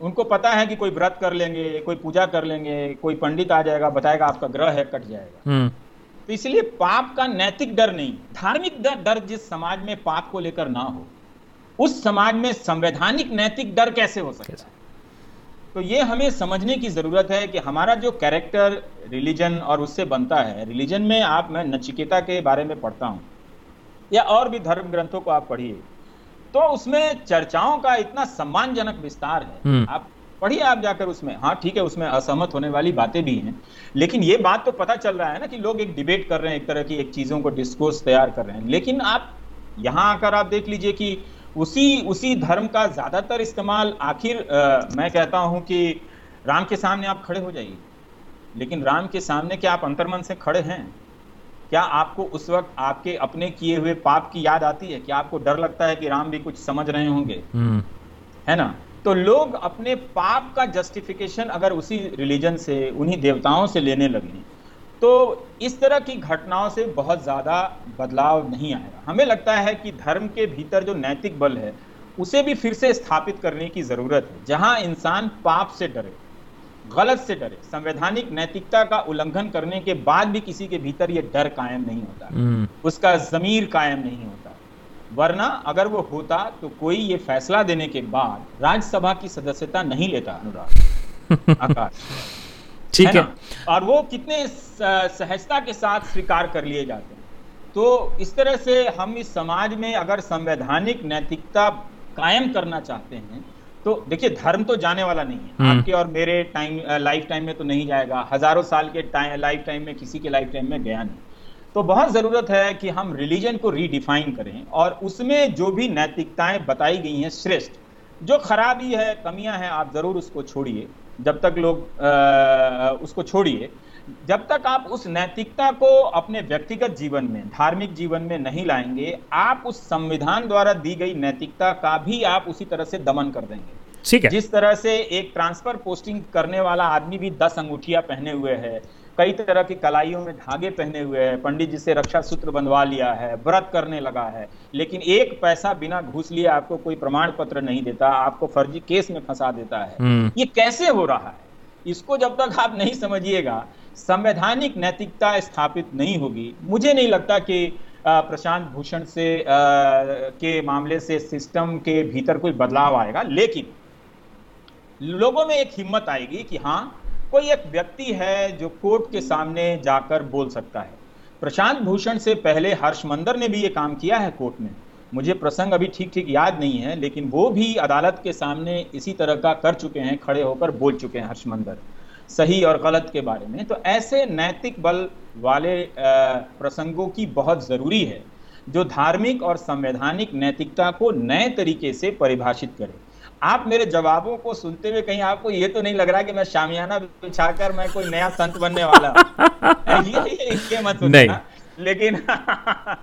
उनको पता है कि कोई व्रत कर लेंगे कोई पूजा कर लेंगे कोई पंडित आ जाएगा बताएगा आपका ग्रह है कट जाएगा। हम्म। तो इसलिए पाप का नैतिक डर नहीं धार्मिक डर डर जिस समाज में पाप को लेकर ना हो। उस समाज में संवैधानिक नैतिक डर कैसे हो सकता है? तो ये हमें समझने की ज़रूरत है कि हमारा जो कैरेक्टर रिलीजन और उससे बनता है रिलीजन में आप मैं नचिकेता के बारे में पढ़ता हूँ या और भी धर्म ग्रंथों को आप पढ़िए तो उसमें चर्चाओं का इतना सम्मानजनक विस्तार है। हम्म। आप पढ़िए आप जाकर उसमें। हाँ ठीक है उसमें असहमत होने वाली बातें भी हैं लेकिन ये बात तो पता चल रहा है ना कि लोग एक डिबेट कर रहे हैं एक तरह की एक चीज़ों को डिस्कोर्स तैयार कर रहे हैं लेकिन आप यहाँ आकर आप देख लीजिए कि उसी उसी धर्म का ज़्यादातर इस्तेमाल आखिर मैं कहता हूँ कि राम के सामने आप खड़े हो जाइए। लेकिन राम के सामने क्या आप अंतर्मन से खड़े हैं? क्या आपको उस वक्त आपके अपने किए हुए पाप की याद आती है? क्या आपको डर लगता है कि राम भी कुछ समझ रहे होंगे? हम्म। है ना? तो लोग अपने पाप का जस्टिफिकेशन अगर उसी रिलीजन से उन्हीं देवताओं से लेने लगे। तो इस तरह की घटनाओं से बहुत ज़्यादा बदलाव नहीं आएगा। हमें लगता है कि धर्म के भीतर जो नैतिक बल है उसे भी फिर से स्थापित करने की ज़रूरत है। जहाँ इंसान पाप से डरे गलत से डरे संवैधानिक नैतिकता का उल्लंघन करने के बाद भी किसी के भीतर ये डर कायम नहीं होता। हम्म। उसका जमीर कायम नहीं होता। वरना अगर वो होता तो कोई ये फैसला देने के बाद राज्यसभा की सदस्यता नहीं लेता अनुराग। आकाश। ठीक है, है। और वो कितने सहजता के साथ स्वीकार कर लिए जाते हैं। तो इस तरह से हम इस समाज में अगर संवैधानिक नैतिकता कायम करना चाहते हैं तो देखिए धर्म तो जाने वाला नहीं है। हम्म। आपके और मेरे टाइम लाइफ टाइम में तो नहीं जाएगा। हज़ारों साल के टाइम लाइफ टाइम में किसी के लाइफ टाइम में गया नहीं। तो बहुत ज़रूरत है कि हम रिलीजन को रीडिफाइन करें और उसमें जो भी नैतिकताएँ बताई गई हैं श्रेष्ठ जो खराबी है कमियाँ हैं आप ज़रूर उसको छोड़िए। जब तक लोग उसको छोड़िए जब तक आप उस नैतिकता को अपने व्यक्तिगत जीवन में धार्मिक जीवन में नहीं लाएँगे आप उस संविधान द्वारा दी गई नैतिकता का भी आप उसी तरह से दमन कर देंगे। ठीक है। जिस तरह से एक ट्रांसफ़र पोस्टिंग करने वाला आदमी भी दस अंगूठिया पहने हुए है कई तरह की कलाइयों में धागे पहने हुए हैं। पंडित जी से रक्षा सूत्र बनवा लिया है व्रत करने लगा है। लेकिन एक पैसा बिना घूस लिए आपको कोई प्रमाण पत्र नहीं देता आपको फर्जी केस में फंसा देता है। हम्म। ये कैसे हो रहा है? इसको जब तक आप नहीं समझिएगा संवैधानिक नैतिकता स्थापित नहीं होगी। मुझे नहीं लगता कि प्रशांत भूषण से आ, के मामले से सिस्टम के भीतर कोई बदलाव आएगा। लेकिन लोगों में एक हिम्मत आएगी कि हाँ कोई एक व्यक्ति है जो कोर्ट के सामने जाकर बोल सकता है। प्रशांत भूषण से पहले हर्षमंदर ने भी ये काम किया है कोर्ट में। मुझे प्रसंग अभी ठीक ठीक याद नहीं है, लेकिन वो भी अदालत के सामने इसी तरह का कर चुके हैं, खड़े होकर बोल चुके हैं हर्षमंदर सही और गलत के बारे में। तो ऐसे नैतिक बल वाले प्रसंगों की बहुत ज़रूरी है, जो धार्मिक और संवैधानिक नैतिकता को नए तरीके से परिभाषित करे। आप मेरे जवाबों को सुनते हुए कहीं आपको ये तो नहीं लग रहा कि मैं शामियाना बिछाकर मैं कोई नया संत बनने वाला ये, ये, ये मत नहीं। लेकिन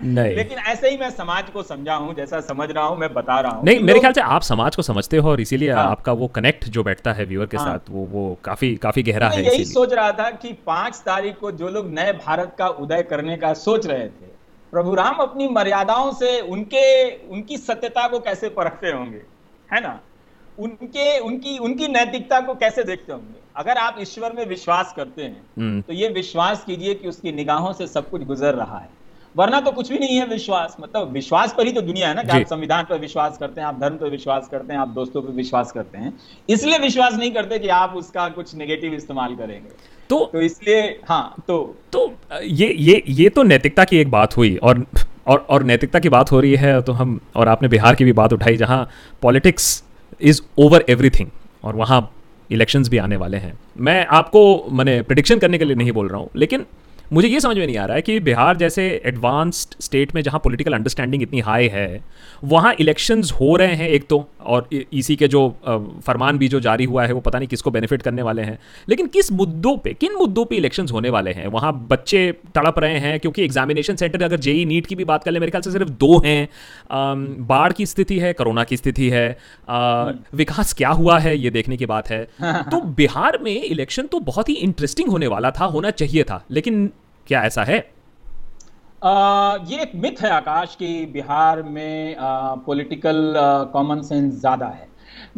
नहीं। लेकिन ऐसे ही मैं समाज को समझा हूँ जैसा समझ रहा हूँ मैं बता रहा हूँ। नहीं मेरे ख्याल से आप समाज को समझते हो और इसीलिए हाँ, आपका वो कनेक्ट जो बैठता है व्यूअर के हाँ, साथ वो वो काफ़ी काफ़ी गहरा है यही सोच रहा था कि पाँच तारीख को जो लोग नए भारत का उदय करने का सोच रहे थे प्रभु राम अपनी मर्यादाओं से उनके उनकी सत्यता को कैसे परखते होंगे? है ना? उनके उनकी उनकी नैतिकता को कैसे देखते होंगे? अगर आप ईश्वर में विश्वास करते हैं हम्म। तो ये विश्वास कीजिए कि उसकी निगाहों से सब कुछ गुजर रहा है। वरना तो कुछ भी नहीं है विश्वास। मतलब विश्वास पर ही तो दुनिया है ना कि आप संविधान पर विश्वास करते हैं आप धर्म पर विश्वास करते हैं आप दोस्तों पर विश्वास करते हैं। इसलिए विश्वास नहीं करते कि आप उसका कुछ नेगेटिव इस्तेमाल करेंगे। तो तो इसलिए हाँ तो तो ये ये ये तो नैतिकता की एक बात हुई और और और नैतिकता की बात हो रही है तो हम और आपने बिहार की भी बात उठाई जहाँ पॉलिटिक्स इज़ ओवर एवरीथिंग और वहाँ इलेक्शंस भी आने वाले हैं। मैं आपको, मैंने प्रडिक्शन करने के लिए नहीं बोल रहा हूँ, लेकिन मुझे ये समझ में नहीं आ रहा है कि बिहार जैसे एडवांस्ड स्टेट में जहाँ पॉलिटिकल अंडरस्टैंडिंग इतनी हाई है वहाँ इलेक्शंस हो रहे हैं एक तो और इसी के जो फरमान भी जो जारी हुआ है वो पता नहीं किसको बेनिफिट करने वाले हैं। लेकिन किस मुद्दों पे किन मुद्दों पे इलेक्शंस होने वाले हैं? वहाँ बच्चे तड़प रहे हैं क्योंकि एग्जामिनेशन सेंटर अगर जेई नीट की भी बात कर ले मेरे ख्याल से सिर्फ़ दो हैं। बाढ़ की स्थिति है कोरोना की स्थिति है। विकास क्या हुआ है ये देखने की बात है। तो बिहार में इलेक्शन तो बहुत ही इंटरेस्टिंग होने वाला था होना चाहिए था लेकिन क्या ऐसा है? आ, ये एक मिथ है आकाश कि बिहार में पॉलिटिकल कॉमन सेंस ज़्यादा है।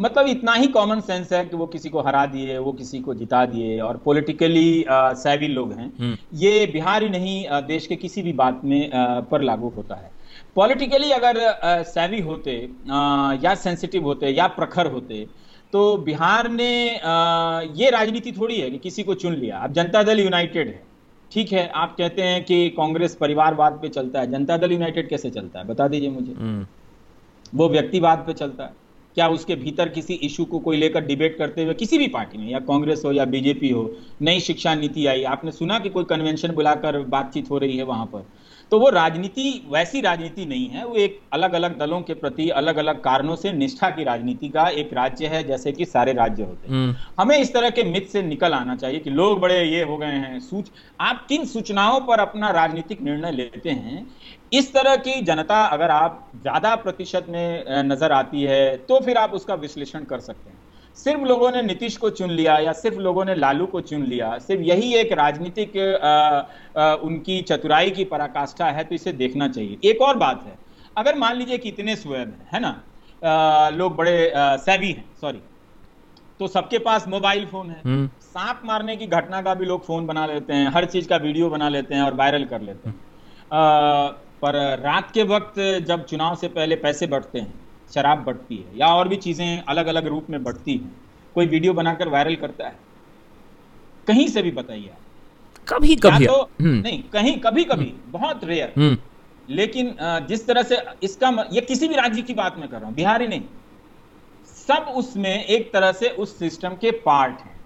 मतलब इतना ही कॉमन सेंस है कि वो किसी को हरा दिए वो किसी को जिता दिए और पॉलिटिकली सैवी लोग हैं। हम्म। ये बिहार ही नहीं आ, देश के किसी भी बात में आ, पर लागू होता है। पॉलिटिकली अगर सैवी होते आ, या सेंसिटिव होते या प्रखर होते तो बिहार ने आ, ये राजनीति थोड़ी है कि किसी को चुन लिया। अब जनता दल यूनाइटेड है। ठीक है आप कहते हैं कि कांग्रेस परिवारवाद पे चलता है जनता दल यूनाइटेड कैसे चलता है? बता दीजिए मुझे। हम्म। वो व्यक्तिवाद पे चलता है। क्या उसके भीतर किसी इशू को कोई लेकर डिबेट करते हुए किसी भी पार्टी में या कांग्रेस हो या बीजेपी हो नई शिक्षा नीति आई आपने सुना कि कोई कन्वेंशन बुलाकर बातचीत हो रही है वहाँ पर? तो वो राजनीति वैसी राजनीति नहीं है। वो एक अलग अलग दलों के प्रति अलग अलग कारणों से निष्ठा की राजनीति का एक राज्य है जैसे कि सारे राज्य होते हैं। हम्म। हमें इस तरह के मिथ से निकल आना चाहिए कि लोग बड़े ये हो गए हैं सूच आप किन सूचनाओं पर अपना राजनीतिक निर्णय लेते हैं इस तरह की जनता अगर आप ज़्यादा प्रतिशत में नज़र आती है तो फिर आप उसका विश्लेषण कर सकते हैं। सिर्फ़ लोगों ने नीतीश को चुन लिया या सिर्फ़ लोगों ने लालू को चुन लिया सिर्फ़ यही एक राजनीतिक उनकी चतुराई की पराकाष्ठा है तो इसे देखना चाहिए। एक और बात है अगर मान लीजिए कि इतने स्वयं है ना? आ, लोग बड़े सैवी हैं सॉरी तो सबके पास मोबाइल फ़ोन है। हम्म। सांप मारने की घटना का भी लोग फ़ोन बना लेते हैं हर चीज़ का वीडियो बना लेते हैं और वायरल कर लेते हैं। आ, पर रात के वक्त जब चुनाव से पहले पैसे बढ़ते हैं शराब बढ़ती है या और भी चीज़ें अलग अलग रूप में बढ़ती हैं कोई वीडियो बनाकर वायरल करता है कहीं से भी बताइए कभी कभी तो हम्म। नहीं कहीं कभी कभी हम्म। बहुत रेयर हम्म। लेकिन जिस तरह से इसका ये किसी भी राज्य की बात मैं कर रहा हूँ बिहार ही नहीं सब उसमें एक तरह से उस सिस्टम के पार्ट हैं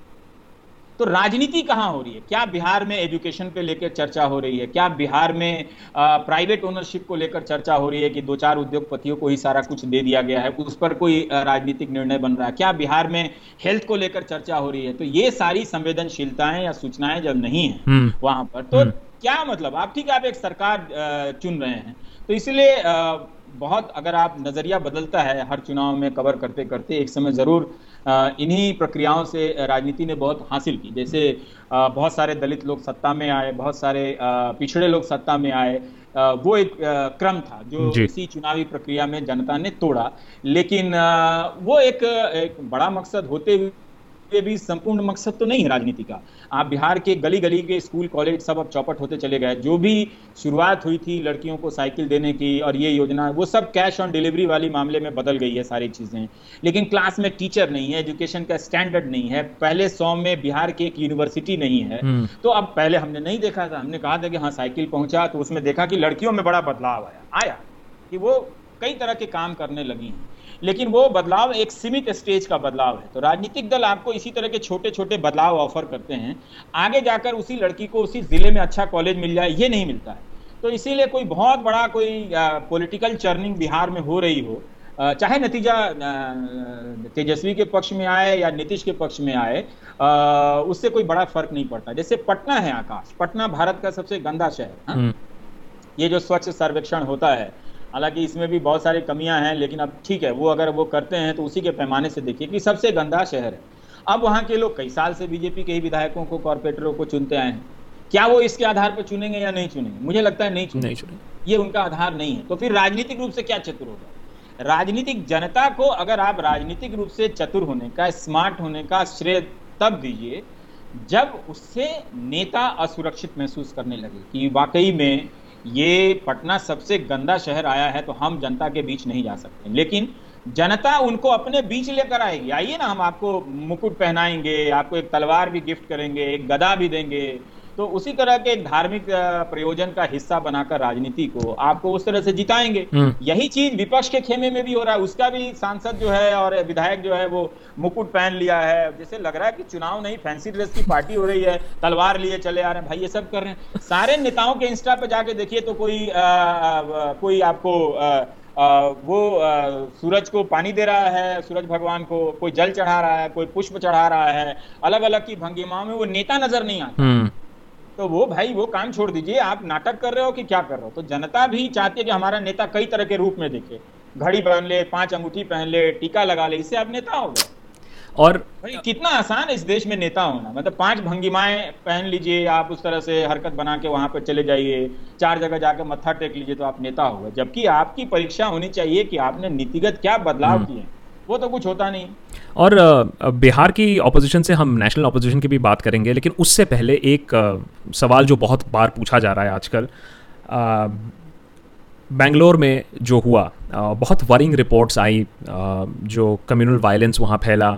तो राजनीति कहाँ हो रही है क्या बिहार में एजुकेशन पे लेकर चर्चा हो रही है क्या बिहार में प्राइवेट ओनरशिप को लेकर चर्चा हो रही है कि दो चार उद्योगपतियों को ही सारा कुछ दे दिया गया है उस पर कोई राजनीतिक निर्णय बन रहा है क्या बिहार में हेल्थ को लेकर चर्चा हो रही है तो ये सारी संवेदनशीलताएँ या सूचनाएँ जब नहीं है हम्म। वहाँ पर तो हम्म। क्या मतलब? आप ठीक है आप एक सरकार चुन रहे हैं। तो इसलिए बहुत अगर आप नज़रिया बदलता है हर चुनाव में कवर करते करते एक समय ज़रूर इन्हीं प्रक्रियाओं से राजनीति ने बहुत हासिल की। जैसे बहुत सारे दलित लोग सत्ता में आए बहुत सारे पिछड़े लोग सत्ता में आए वो एक क्रम था जो इसी चुनावी प्रक्रिया में जनता ने तोड़ा। लेकिन वो एक, एक बड़ा मकसद होते हुए ये भी संपूर्ण मकसद तो नहीं है राजनीति का। आप बिहार के गली गली के स्कूल कॉलेज सब अब चौपट होते चले गए। जो भी शुरुआत हुई थी लड़कियों को साइकिल देने की और ये योजना वो सब कैश ऑन डिलीवरी वाली मामले में बदल गई है सारी चीज़ें। लेकिन क्लास में टीचर नहीं है एजुकेशन का स्टैंडर्ड नहीं है। पहले सौ में बिहार की एक यूनिवर्सिटी नहीं है। हम्म। तो अब पहले हमने नहीं देखा था। हमने कहा था कि हाँ साइकिल पहुँचा तो उसमें देखा कि लड़कियों में बड़ा बदलाव आया। आया कि वो कई तरह के काम करने लगी हैं। लेकिन वो बदलाव एक सीमित स्टेज का बदलाव है तो राजनीतिक दल आपको इसी तरह के छोटे छोटे बदलाव ऑफ़र करते हैं आगे जाकर उसी लड़की को उसी ज़िले में अच्छा कॉलेज मिल जाए ये नहीं मिलता है तो इसीलिए कोई बहुत बड़ा कोई पॉलिटिकल चर्निंग बिहार में हो रही हो चाहे नतीजा तेजस्वी के पक्ष में आए या नीतीश के पक्ष में आए उससे कोई बड़ा फ़र्क नहीं पड़ता जैसे पटना है आकाश पटना भारत का सबसे गंदा शहर हाँ? हम्म। ये जो स्वच्छ सर्वेक्षण होता है हालाँकि इसमें भी बहुत सारी कमियाँ हैं लेकिन अब ठीक है वो अगर वो करते हैं तो उसी के पैमाने से देखिए कि सबसे गंदा शहर है। अब वहाँ के लोग कई साल से बीजेपी के ही विधायकों को कॉरपोरेटरों को चुनते आए हैं। क्या वो इसके आधार पर चुनेंगे या नहीं चुनेंगे? मुझे लगता है नहीं चुनेंगे। ये उनका आधार नहीं है। तो फिर राजनीतिक रूप से क्या चतुर होगा? राजनीतिक जनता को अगर आप राजनीतिक रूप से चतुर होने का स्मार्ट होने का श्रेय तब दीजिए जब उससे नेता असुरक्षित महसूस करने लगे कि वाकई में ये पटना सबसे गंदा शहर आया है तो हम जनता के बीच नहीं जा सकते। लेकिन जनता उनको अपने बीच लेकर आएगी। आइए ना, हम आपको मुकुट पहनाएँगे, आपको एक तलवार भी गिफ्ट करेंगे, एक गदा भी देंगे। तो उसी तरह के एक धार्मिक प्रयोजन का हिस्सा बनाकर राजनीति को आपको उस तरह से जिताएँगे। हम्म। यही चीज़ विपक्ष के खेमे में भी हो रहा है। उसका भी सांसद जो है और विधायक जो है वो मुकुट पहन लिया है। जैसे लग रहा है कि चुनाव नहीं फैंसी ड्रेस की पार्टी हो रही है तलवार लिए चले आ रहे हैं। भाई ये सब कर रहे हैं। सारे नेताओं के इंस्टा पे जाके देखिए तो कोई आ, आ, कोई आपको आ, आ, वो आ, सूरज को पानी दे रहा है सूरज भगवान को कोई जल चढ़ा रहा है कोई पुष्प चढ़ा रहा है अलग अलग की भंगिमाओं में वो नेता नज़र नहीं आता। हम्म। तो वो भाई वो काम छोड़ दीजिए। आप नाटक कर रहे हो कि क्या कर रहे हो? तो जनता भी चाहती है कि हमारा नेता कई तरह के रूप में दिखे। घड़ी पहन ले पाँच अंगूठी पहन ले टीका लगा ले इससे आप नेता हो गए। और भाई कितना आसान है इस देश में नेता होना। मतलब पाँच भंगिमाएँ पहन लीजिए आप उस तरह से हरकत बना के वहाँ पर चले जाइए। चार जगह जाकर मत्था टेक लीजिए तो आप नेता हो गए। जबकि आपकी परीक्षा होनी चाहिए कि आपने नीतिगत क्या बदलाव हम्म। किए वो तो कुछ होता नहीं। और बिहार की ऑपोजिशन से हम नेशनल ऑपोजिशन की भी बात करेंगे, लेकिन उससे पहले एक सवाल जो बहुत बार पूछा जा रहा है आजकल बेंगलोर में जो हुआ बहुत वरिंग रिपोर्ट्स आई जो कम्युनल वायलेंस वहाँ फैला,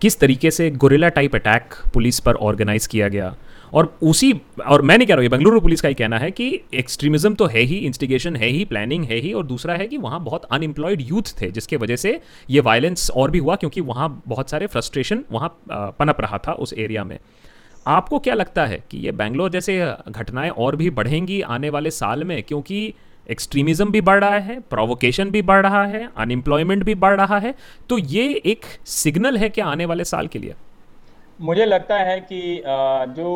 किस तरीके से गोरिल्ला टाइप अटैक पुलिस पर ऑर्गेनाइज किया गया और उसी, और मैं नहीं कह रहा हूँ बेंगलुरु पुलिस का ही कहना है कि एक्सट्रीमिज्म तो है ही इंस्टिगेशन है ही प्लानिंग है ही, और दूसरा है कि वहाँ बहुत अनएम्प्लॉयड यूथ थे, जिसके वजह से ये वायलेंस और भी हुआ, क्योंकि वहाँ बहुत सारे फ्रस्ट्रेशन वहाँ पनप रहा था उस एरिया में। आपको क्या लगता है कि ये बैंगलोर जैसे घटनाएँ और भी बढ़ेंगी आने वाले साल में, क्योंकि एक्सट्रीमिज्म भी बढ़ रहा है प्रोवोकेशन भी बढ़ रहा है अनएम्प्लॉयमेंट भी बढ़ रहा है तो ये एक सिग्नल है क्या आने वाले साल के लिए? मुझे लगता है कि जो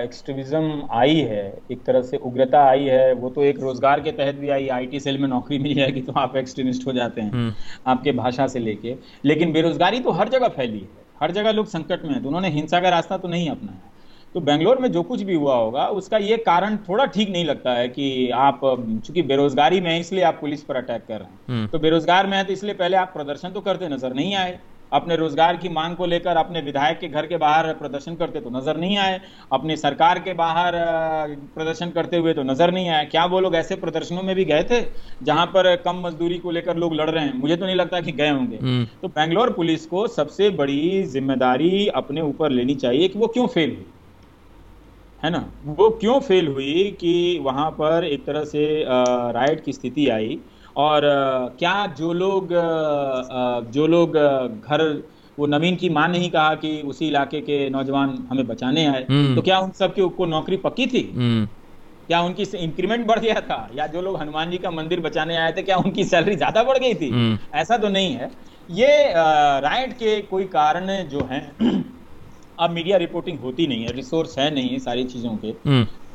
एक्सट्रीमिज्म आई है एक तरह से उग्रता आई है वो तो एक रोज़गार के तहत भी आई आईटी सेल में नौकरी मिल जाएगी तो आप एक्सट्रीमिस्ट हो जाते हैं हम्म। आपके भाषा से लेके लेकिन बेरोजगारी तो हर जगह फैली है हर जगह लोग संकट में है तो उन्होंने हिंसा का रास्ता तो नहीं अपनाया तो बेंगलोर में जो कुछ भी हुआ होगा उसका ये कारण थोड़ा ठीक नहीं लगता है कि आप चूँकि बेरोजगारी में है इसलिए आप पुलिस पर अटैक कर रहे हैं हम्म। तो बेरोजगार में है तो इसलिए पहले आप प्रदर्शन तो करते नज़र नहीं आए अपने रोज़गार की मांग को लेकर अपने विधायक के घर के बाहर प्रदर्शन करते तो नज़र नहीं आए अपनी सरकार के बाहर प्रदर्शन करते हुए तो नज़र नहीं आए। क्या वो लोग ऐसे प्रदर्शनों में भी गए थे जहाँ पर कम मजदूरी को लेकर लोग लड़ रहे हैं? मुझे तो नहीं लगता कि गए होंगे। हम्म। तो बेंगलोर पुलिस को सबसे बड़ी ज़िम्मेदारी अपने ऊपर लेनी चाहिए कि वो क्यों फेल हुई? है ना? वो क्यों फेल हुई कि वहाँ पर एक तरह से राइट की स्थिति आई और क्या जो लोग जो लोग घर वो नवीन की माँ ने ही कहा कि उसी इलाके के नौजवान हमें बचाने आए हम्म। तो क्या उन सब के को नौकरी पक्की थी? हम्म। क्या उनकी इंक्रीमेंट बढ़ गया था? या जो लोग हनुमान जी का मंदिर बचाने आए थे क्या उनकी सैलरी ज़्यादा बढ़ गई थी? हम्म। ऐसा तो नहीं है। ये राइट के कोई कारण जो है अब मीडिया रिपोर्टिंग होती नहीं है रिसोर्स है नहीं सारी चीज़ों के।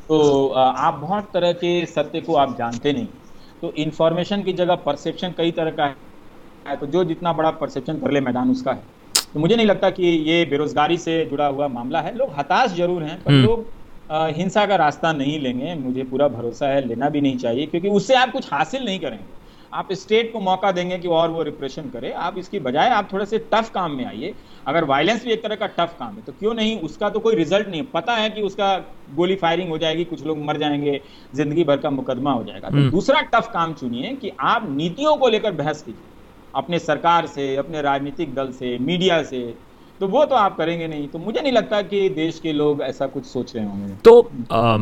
तो आप बहुत तरह के सत्य को आप जानते नहीं। तो इन्फॉर्मेशन की जगह परसेप्शन कई तरह का है। तो जो जितना बड़ा परसेप्शन कर ले मैदान उसका है। तो मुझे नहीं लगता कि ये बेरोजगारी से जुड़ा हुआ मामला है। लोग हताश ज़रूर हैं पर हम्म। लोग हिंसा का रास्ता नहीं लेंगे। मुझे पूरा भरोसा है लेना भी नहीं चाहिए क्योंकि उससे आप कुछ हासिल नहीं करेंगे। आप स्टेट को मौका देंगे कि और वो रिप्रेशन करे। आप इसकी बजाय आप थोड़े से टफ काम में आइए। अगर वायलेंस भी एक तरह का टफ काम है तो क्यों नहीं? उसका तो कोई रिज़ल्ट नहीं पता है कि उसका गोली फायरिंग हो जाएगी कुछ लोग मर जाएँगे ज़िंदगी भर का मुकदमा हो जाएगा। तो हम्म। दूसरा टफ काम चुनिए कि आप नीतियों को लेकर बहस कीजिए। अपने सरकार से अपने राजनीतिक दल से मीडिया से। तो वो तो आप करेंगे नहीं। तो मुझे नहीं लगता कि देश के लोग ऐसा कुछ सोच रहे होंगे। तो आ,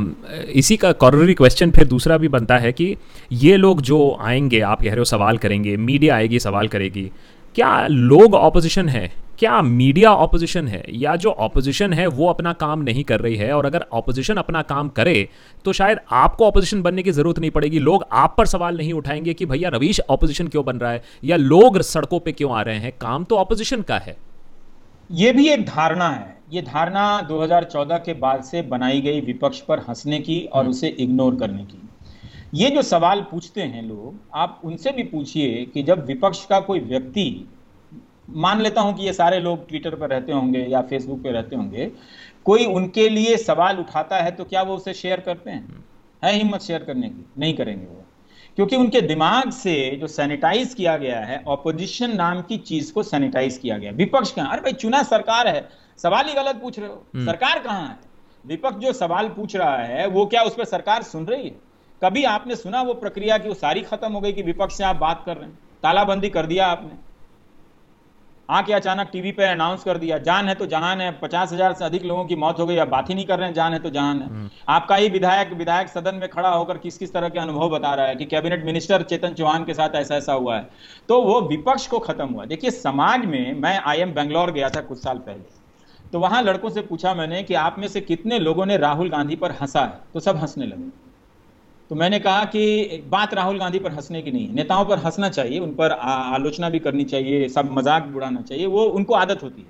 इसी का कॉररी क्वेश्चन फिर दूसरा भी बनता है कि ये लोग जो आएँगे आप कह रहे हो सवाल करेंगे मीडिया आएगी सवाल करेगी क्या लोग ऑपोजिशन है? क्या मीडिया ऑपोजिशन है? या जो ऑपोजिशन है वो अपना काम नहीं कर रही है? और अगर ऑपोजिशन अपना काम करे तो शायद आपको ऑपोजिशन बनने की ज़रूरत नहीं पड़ेगी। लोग आप पर सवाल नहीं उठाएँगे कि भैया रवीश ऑपोजिशन क्यों बन रहा है? या लोग सड़कों पे क्यों आ रहे हैं? काम तो ऑपोजिशन का है। ये भी एक धारणा है। ये धारणा 2014 के बाद से बनाई गई विपक्ष पर हंसने की और हम्म। उसे इग्नोर करने की। ये जो सवाल पूछते हैं लोग आप उनसे भी पूछिए कि जब विपक्ष का कोई व्यक्ति मान लेता हूँ कि ये सारे लोग ट्विटर पर रहते होंगे या फेसबुक पर रहते होंगे कोई उनके लिए सवाल उठाता है तो क्या वो उसे शेयर करते हैं? हम्म। है हिम्मत शेयर करने की? नहीं करेंगे वो। क्योंकि उनके दिमाग से जो सैनिटाइज किया गया है ऑपोजिशन नाम की चीज़ को सैनिटाइज किया गया। विपक्ष कहा? अरे भाई चुना सरकार है। सवाल ही गलत पूछ रहे हो। हम्म। सरकार कहाँ है? विपक्ष जो सवाल पूछ रहा है वो क्या उस पर सरकार सुन रही है? कभी आपने सुना वो प्रक्रिया की वो सारी खत्म हो गई कि विपक्ष से आप बात कर रहे हैं? तालाबंदी कर दिया आपने। आके अचानक टीवी पे अनाउंस कर दिया जान है तो जहान है पचास हज़ार से अधिक लोगों की मौत हो गई अब बात ही नहीं कर रहे हैं जान है तो जहान है। हम्म। आपका ही विधायक विधायक सदन में खड़ा होकर किस किस तरह के अनुभव बता रहा है कि कैबिनेट मिनिस्टर चेतन चौहान के साथ ऐसा ऐसा हुआ है। तो वो विपक्ष को खत्म हुआ। देखिए समाज में मैं आई एम बेंगलोर गया था कुछ साल पहले। तो वहाँ लड़कों से पूछा मैंने कि आप में से कितने लोगों ने राहुल गांधी पर हंसा है? तो सब हंसने लगे। तो मैंने कहा कि बात राहुल गांधी पर हंसने की नहीं है नेताओं पर हंसना चाहिए उन पर आलोचना भी करनी चाहिए सब मज़ाक उड़ाना चाहिए वो उनको आदत होती है।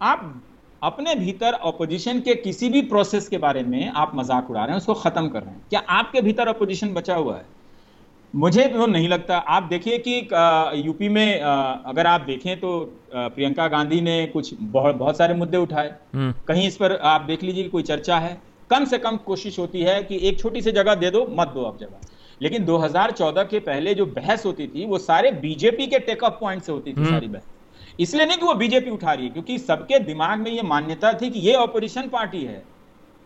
आप अपने भीतर अपोजिशन के किसी भी प्रोसेस के बारे में आप मज़ाक उड़ा रहे हैं उसको खत्म कर रहे हैं। क्या आपके भीतर अपोजिशन बचा हुआ है? मुझे तो नहीं लगता। आप देखिए कि यूपी में अगर आप देखें तो प्रियंका गांधी ने कुछ बहुत बहुत सारे मुद्दे उठाए। हम्म। कहीं इस पर आप देख लीजिए कि कोई चर्चा है। कम से कम कोशिश होती है कि एक छोटी सी जगह दे दो मत दो अब जगह। लेकिन 2014 के पहले जो बहस होती थी वो सारे बीजेपी के टेकअप पॉइंट से होती थी हम्म। सारी बहस। इसलिए नहीं कि वो बीजेपी उठा रही है क्योंकि सबके दिमाग में ये मान्यता थी कि ये ऑपोजिशन पार्टी है।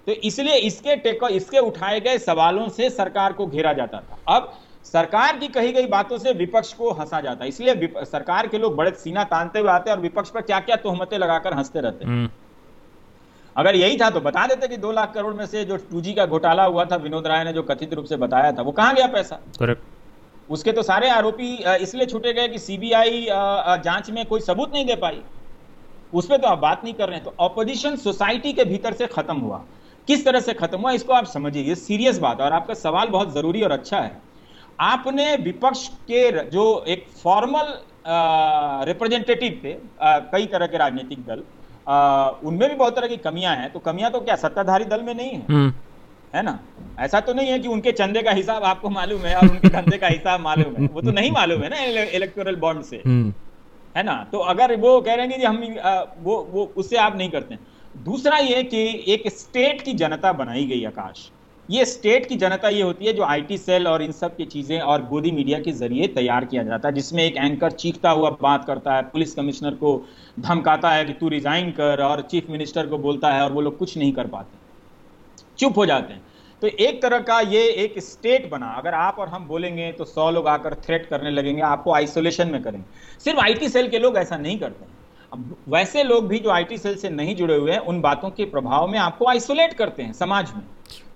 तो इसलिए इसके टेक इसके उठाए गए सवालों से सरकार को घेरा जाता था। अब सरकार की कही गई बातों से विपक्ष को हंसा जाता है। इसलिए सरकार के लोग बड़े सीना तानते हुए आते हैं और विपक्ष पर क्या क्या तोहमतें लगाकर हँसते रहते हैं। हम्म। अगर यही था तो बता देते कि दो लाख करोड़ में से जो टू का घोटाला हुआ था विनोद राय ने जो कथित रूप से बताया था वो कहाँ गया पैसा? करेक्ट उसके तो सारे आरोपी इसलिए छूटे गए कि सीबीआई जाँच में कोई सबूत नहीं दे पाई। उस पर तो आप बात नहीं कर रहे हैं। तो ऑपोजिशन सोसाइटी के भीतर से खत्म हुआ। किस तरह से खत्म हुआ इसको आप समझिए। ये सीरियस बात है और आपका सवाल बहुत ज़रूरी और अच्छा है। आपने विपक्ष के जो एक फॉर्मल रिप्रेजेंटेटिव थे आ, कई तरह के राजनीतिक दल उनमें भी बहुत तरह की कमियाँ हैं। तो कमियाँ तो क्या सत्ताधारी दल में नहीं है? हम्म। है ना? ऐसा तो नहीं है कि उनके चंदे का हिसाब आपको मालूम है और उनके धंधे का हिसाब मालूम है। वो तो नहीं मालूम है ना इलेक्टोरल बॉन्ड से। हम्म। है ना? तो अगर वो कह रहे हैं कि हम वो वो उससे आप नहीं करते दूसरा ये कि एक स्टेट की जनता बनाई गई आकाश। ये स्टेट की जनता ये होती है जो आईटी सेल और इन सब की चीज़ें और गोदी मीडिया के ज़रिए तैयार किया जाता है, जिसमें एक एंकर चीखता हुआ बात करता है, पुलिस कमिश्नर को धमकाता है कि तू रिजाइन कर और चीफ मिनिस्टर को बोलता है और वो लोग कुछ नहीं कर पाते, चुप हो जाते हैं। तो एक तरह का ये एक स्टेट बना, अगर आप और हम बोलेंगे तो सौ लोग आकर थ्रेट करने लगेंगे, आपको आइसोलेशन में करेंगे। सिर्फ़ आईटी सेल के लोग ऐसा नहीं करते। अब वैसे लोग भी जो आईटी सेल से नहीं जुड़े हुए हैं उन बातों के प्रभाव में आपको आइसोलेट करते हैं समाज में।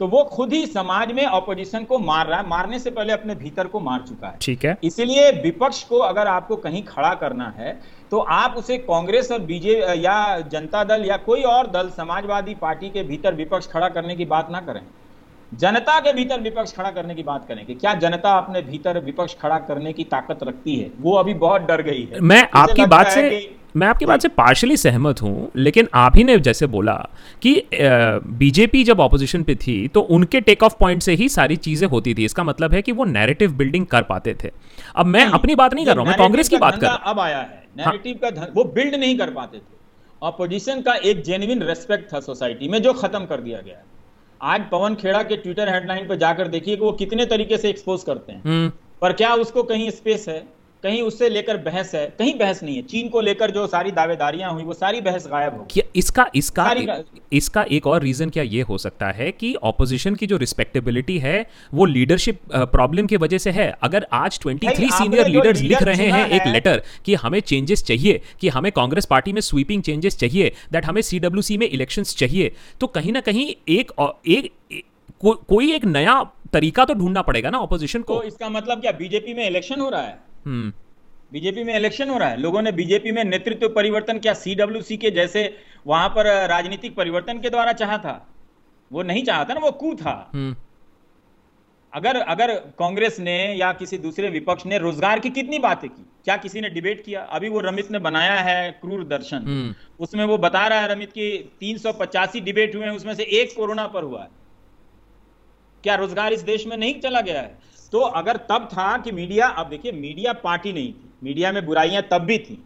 तो वो खुद ही समाज में ऑपोजिशन को मार रहा है मारने से पहले अपने भीतर को मार चुका है। ठीक है। इसीलिए विपक्ष को अगर आपको कहीं खड़ा करना है तो आप उसे कांग्रेस और बीजे या जनता दल या कोई और दल समाजवादी पार्टी के भीतर विपक्ष खड़ा करने की बात ना करें। जनता के भीतर विपक्ष खड़ा करने की बात करें कि क्या जनता अपने भीतर विपक्ष खड़ा करने की ताकत रखती है? वो अभी बहुत डर गई है। मैं आपकी बात से मैं आपकी बात से पार्शली सहमत हूँ लेकिन आप ही ने जैसे बोला कि बीजेपी जब ऑपोजिशन पे थी तो उनके टेक ऑफ़ पॉइंट से ही सारी चीज़ें होती थी। इसका मतलब है कि वो नैरेटिव बिल्डिंग कर पाते थे। अब मैं अपनी बात नहीं कर रहा हूँ मैं कांग्रेस की बात कर रहा हूँ। अब आया है। नैरेटिव हाँ। का वो बिल्ड नहीं कर पाते थे। ऑपोजिशन का एक जेन्युइन रेस्पेक्ट था सोसाइटी में जो खत्म कर दिया गया आज पवन खेड़ा के ट्विटर हेडलाइन पर जाकर देखिए कि वो कितने तरीके से एक्सपोज करते हैं। हम्म। पर क्या उसको कहीं स्पेस है? कहीं उससे लेकर बहस है कहीं बहस नहीं है। चीन को लेकर जो सारी दावेदारियाँ हुई वो सारी बहस गायब हो क्या इसका इसका इसका एक और रीजन क्या ये हो सकता है कि ऑपोजिशन की जो रिस्पेक्टेबिलिटी है वो लीडरशिप प्रॉब्लम की वजह से है। अगर आज 23 सीनियर लीडर्स लिख रहे हैं एक लेटर कि हमें चेंजेस चाहिए कि हमें कांग्रेस पार्टी में स्वीपिंग चेंजेस चाहिए दैट हमें सीडब्ल्यूसी में इलेक्शंस चाहिए तो कहीं ना कहीं एक एक को, कोई एक नया तरीका तो ढूंढना पड़ेगा ना ऑपोजिशन को। तो इसका मतलब क्या बीजेपी में इलेक्शन हो रहा है। बीजेपी में इलेक्शन हो रहा है। लोगों ने बीजेपी में नेतृत्व परिवर्तन क्या सीडब्ल्यूसी के जैसे वहाँ पर राजनीतिक परिवर्तन के द्वारा चाहा था? वो नहीं चाहा था ना वो कू था। हम्म। अगर अगर कांग्रेस ने या किसी दूसरे विपक्ष ने रोज़गार की कितनी बातें की? क्या किसी ने डिबेट किया? अभी वो रमित ने बनाया है क्रूर दर्शन। हम्म। उसमें वो बता रहा है रमित की तीन सौ पचासी डिबेट हुए हैं उसमें से एक कोरोना पर हुआ है। क्या रोज़गार इस देश में नहीं चला गया है? तो अगर तब था कि मीडिया अब देखिए मीडिया पार्टी नहीं थी। मीडिया में बुराइयाँ तब भी थी।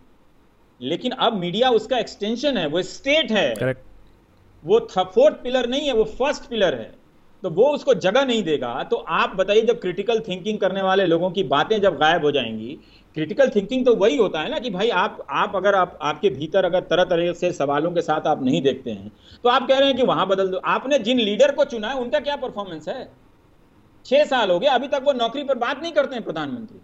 लेकिन अब मीडिया उसका एक्सटेंशन है वो स्टेट है। Correct. वो फोर्थ पिलर नहीं है वो फ़र्स्ट पिलर है। तो वो उसको जगह नहीं देगा। तो आप बताइए जब क्रिटिकल थिंकिंग करने वाले लोगों की बातें जब गायब हो जाएँगी क्रिटिकल थिंकिंग तो वही होता है ना कि भाई आप आप अगर आप आपके भीतर अगर तरह तरह से सवालों के साथ आप नहीं देखते हैं तो आप कह रहे हैं कि वहाँ बदल दो। आपने जिन लीडर को चुना है उनका क्या परफॉर्मेंस है? छह साल हो गए अभी तक वो नौकरी पर बात नहीं करते हैं प्रधानमंत्री।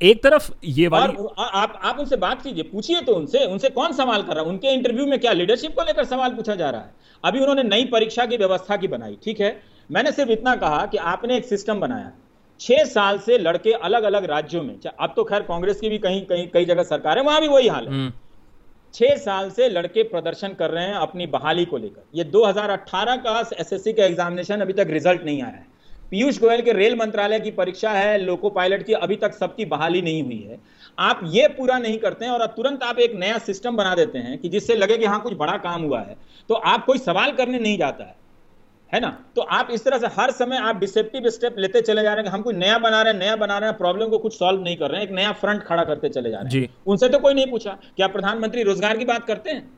एक तरफ़ ये वाली और आप आप उनसे बात कीजिए पूछिए तो उनसे उनसे कौन सवाल कर रहा है? उनके इंटरव्यू में क्या लीडरशिप को लेकर सवाल पूछा जा रहा है? अभी उन्होंने नई परीक्षा की व्यवस्था की बनाई ठीक है? मैंने सिर्फ़ इतना कहा कि आपने एक सिस्टम बनाया। छह साल से लड़के अलग अलग राज्यों में अब तो खैर कांग्रेस की भी कहीं कहीं कई जगह सरकार है वहाँ भी वही हाल है। हम्म। छह साल से लड़के प्रदर्शन कर रहे हैं अपनी बहाली को लेकर। ये 2018 का एसएससी का एग्जामिनेशन अभी तक रिज़ल्ट नहीं आया है। पीयूष गोयल के रेल मंत्रालय की परीक्षा है लोको पायलट की अभी तक सबकी बहाली नहीं हुई है। आप ये पूरा नहीं करते हैं और तुरंत आप एक नया सिस्टम बना देते हैं कि जिससे लगे कि हाँ कुछ बड़ा काम हुआ है। तो आप कोई सवाल करने नहीं जाता है है ना? तो आप इस तरह से हर समय आप डिसेप्टिव स्टेप लेते चले जा रहे हैं हम कुछ नया बना रहे हैं नया बना रहे हैं प्रॉब्लम को कुछ सॉल्व नहीं कर रहे हैं एक नया फ्रंट खड़ा करते चले जा रहे हैं। उनसे तो कोई नहीं पूछा क्या प्रधानमंत्री रोज़गार की बात करते हैं?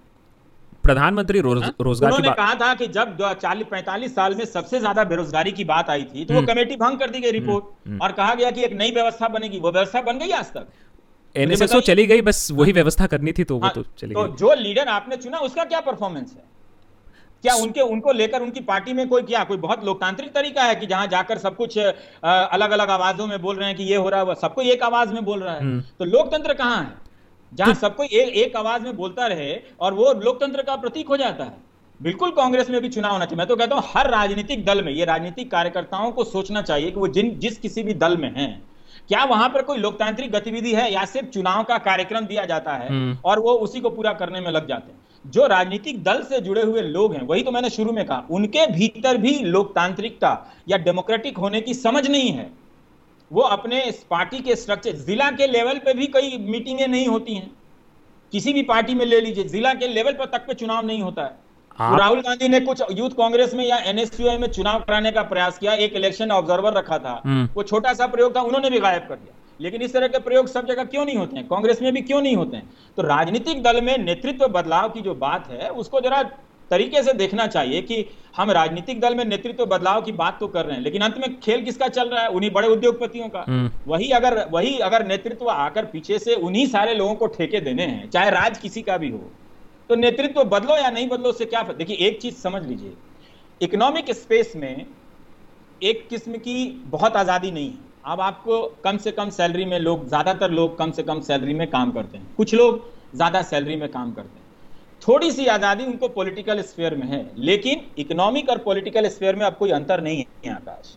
प्रधानमंत्री रोज, हाँ? रोज़गार उन्होंने कहा था कि जब चालीस पैंतालीस साल में सबसे ज़्यादा बेरोजगारी की बात आई थी तो वो हम्म। कमेटी भंग कर दी गई रिपोर्ट हम्म, हम्म। और कहा गया कि एक नई व्यवस्था बनेगी। वो व्यवस्था बन गई आज तक? एनएसएसओ चली गई बस वही व्यवस्था करनी थी तो वो हाँ, तो चली तो जो लीडर आपने चुना उसका क्या परफॉर्मेंस है? क्या उनके उनको लेकर उनकी पार्टी में कोई क्या कोई बहुत लोकतांत्रिक तरीका है कि जहाँ जाकर सब कुछ अलग अलग आवाजों में बोल रहे हैं कि ये हो रहा है सबको एक आवाज़ में बोल रहा है? तो लोकतंत्र कहाँ है? जहाँ सबको एक एक आवाज़ में बोलता रहे और वो लोकतंत्र का प्रतीक हो जाता है। बिल्कुल कांग्रेस में भी चुनाव होना चाहिए। मैं तो कहता हूँ हर राजनीतिक दल में ये राजनीतिक कार्यकर्ताओं को सोचना चाहिए कि वो जिन जिस किसी भी दल में हैं क्या वहाँ पर कोई लोकतांत्रिक गतिविधि है या सिर्फ़ चुनाव का कार्यक्रम दिया जाता है हम्म। और वो उसी को पूरा करने में लग जाते हैं? जो राजनीतिक दल से जुड़े हुए लोग हैं वही तो मैंने शुरू में कहा उनके भीतर भी लोकतांत्रिकता या डेमोक्रेटिक होने की समझ नहीं है। वो अपने इस पार्टी के स्ट्रक्चर जिला के लेवल पे भी कई मीटिंगें नहीं होती हैं। किसी भी पार्टी में ले लीजिए जिला के लेवल पर तक पे चुनाव नहीं होता है। आप- राहुल गांधी ने कुछ यूथ कांग्रेस में या एनएसयूआई में चुनाव कराने का प्रयास किया एक इलेक्शन ऑब्जर्वर रखा था। हम्म। वो छोटा सा प्रयोग था उन्होंने भी गायब कर दिया। लेकिन इस तरह के प्रयोग सब जगह क्यों नहीं होते हैं? कांग्रेस में भी क्यों नहीं होते हैं? तो राजनीतिक दल में नेतृत्व बदलाव की जो बात है उसको जरा तरीके से देखना चाहिए कि हम राजनीतिक दल में नेतृत्व बदलाव की बात तो कर रहे हैं लेकिन अंत में खेल किसका चल रहा है? उन्हीं बड़े उद्योगपतियों का। हम्म। वही अगर वही अगर नेतृत्व आकर पीछे से उन्हीं सारे लोगों को ठेके देने हैं चाहे राज किसी का भी हो तो नेतृत्व बदलो या नहीं बदलो उससे क्या देखिए एक चीज़ समझ लीजिए। इकोनॉमिक स्पेस में एक किस्म की बहुत आज़ादी नहीं है। अब आपको कम से कम सैलरी में लोग ज़्यादातर लोग कम से कम सैलरी में काम करते हैं। कुछ लोग ज़्यादा सैलरी में काम करते हैं। थोड़ी सी आज़ादी उनको पॉलिटिकल स्फेयर में है लेकिन इकोनॉमिक और पॉलिटिकल स्फेयर में अब कोई अंतर नहीं है आकाश।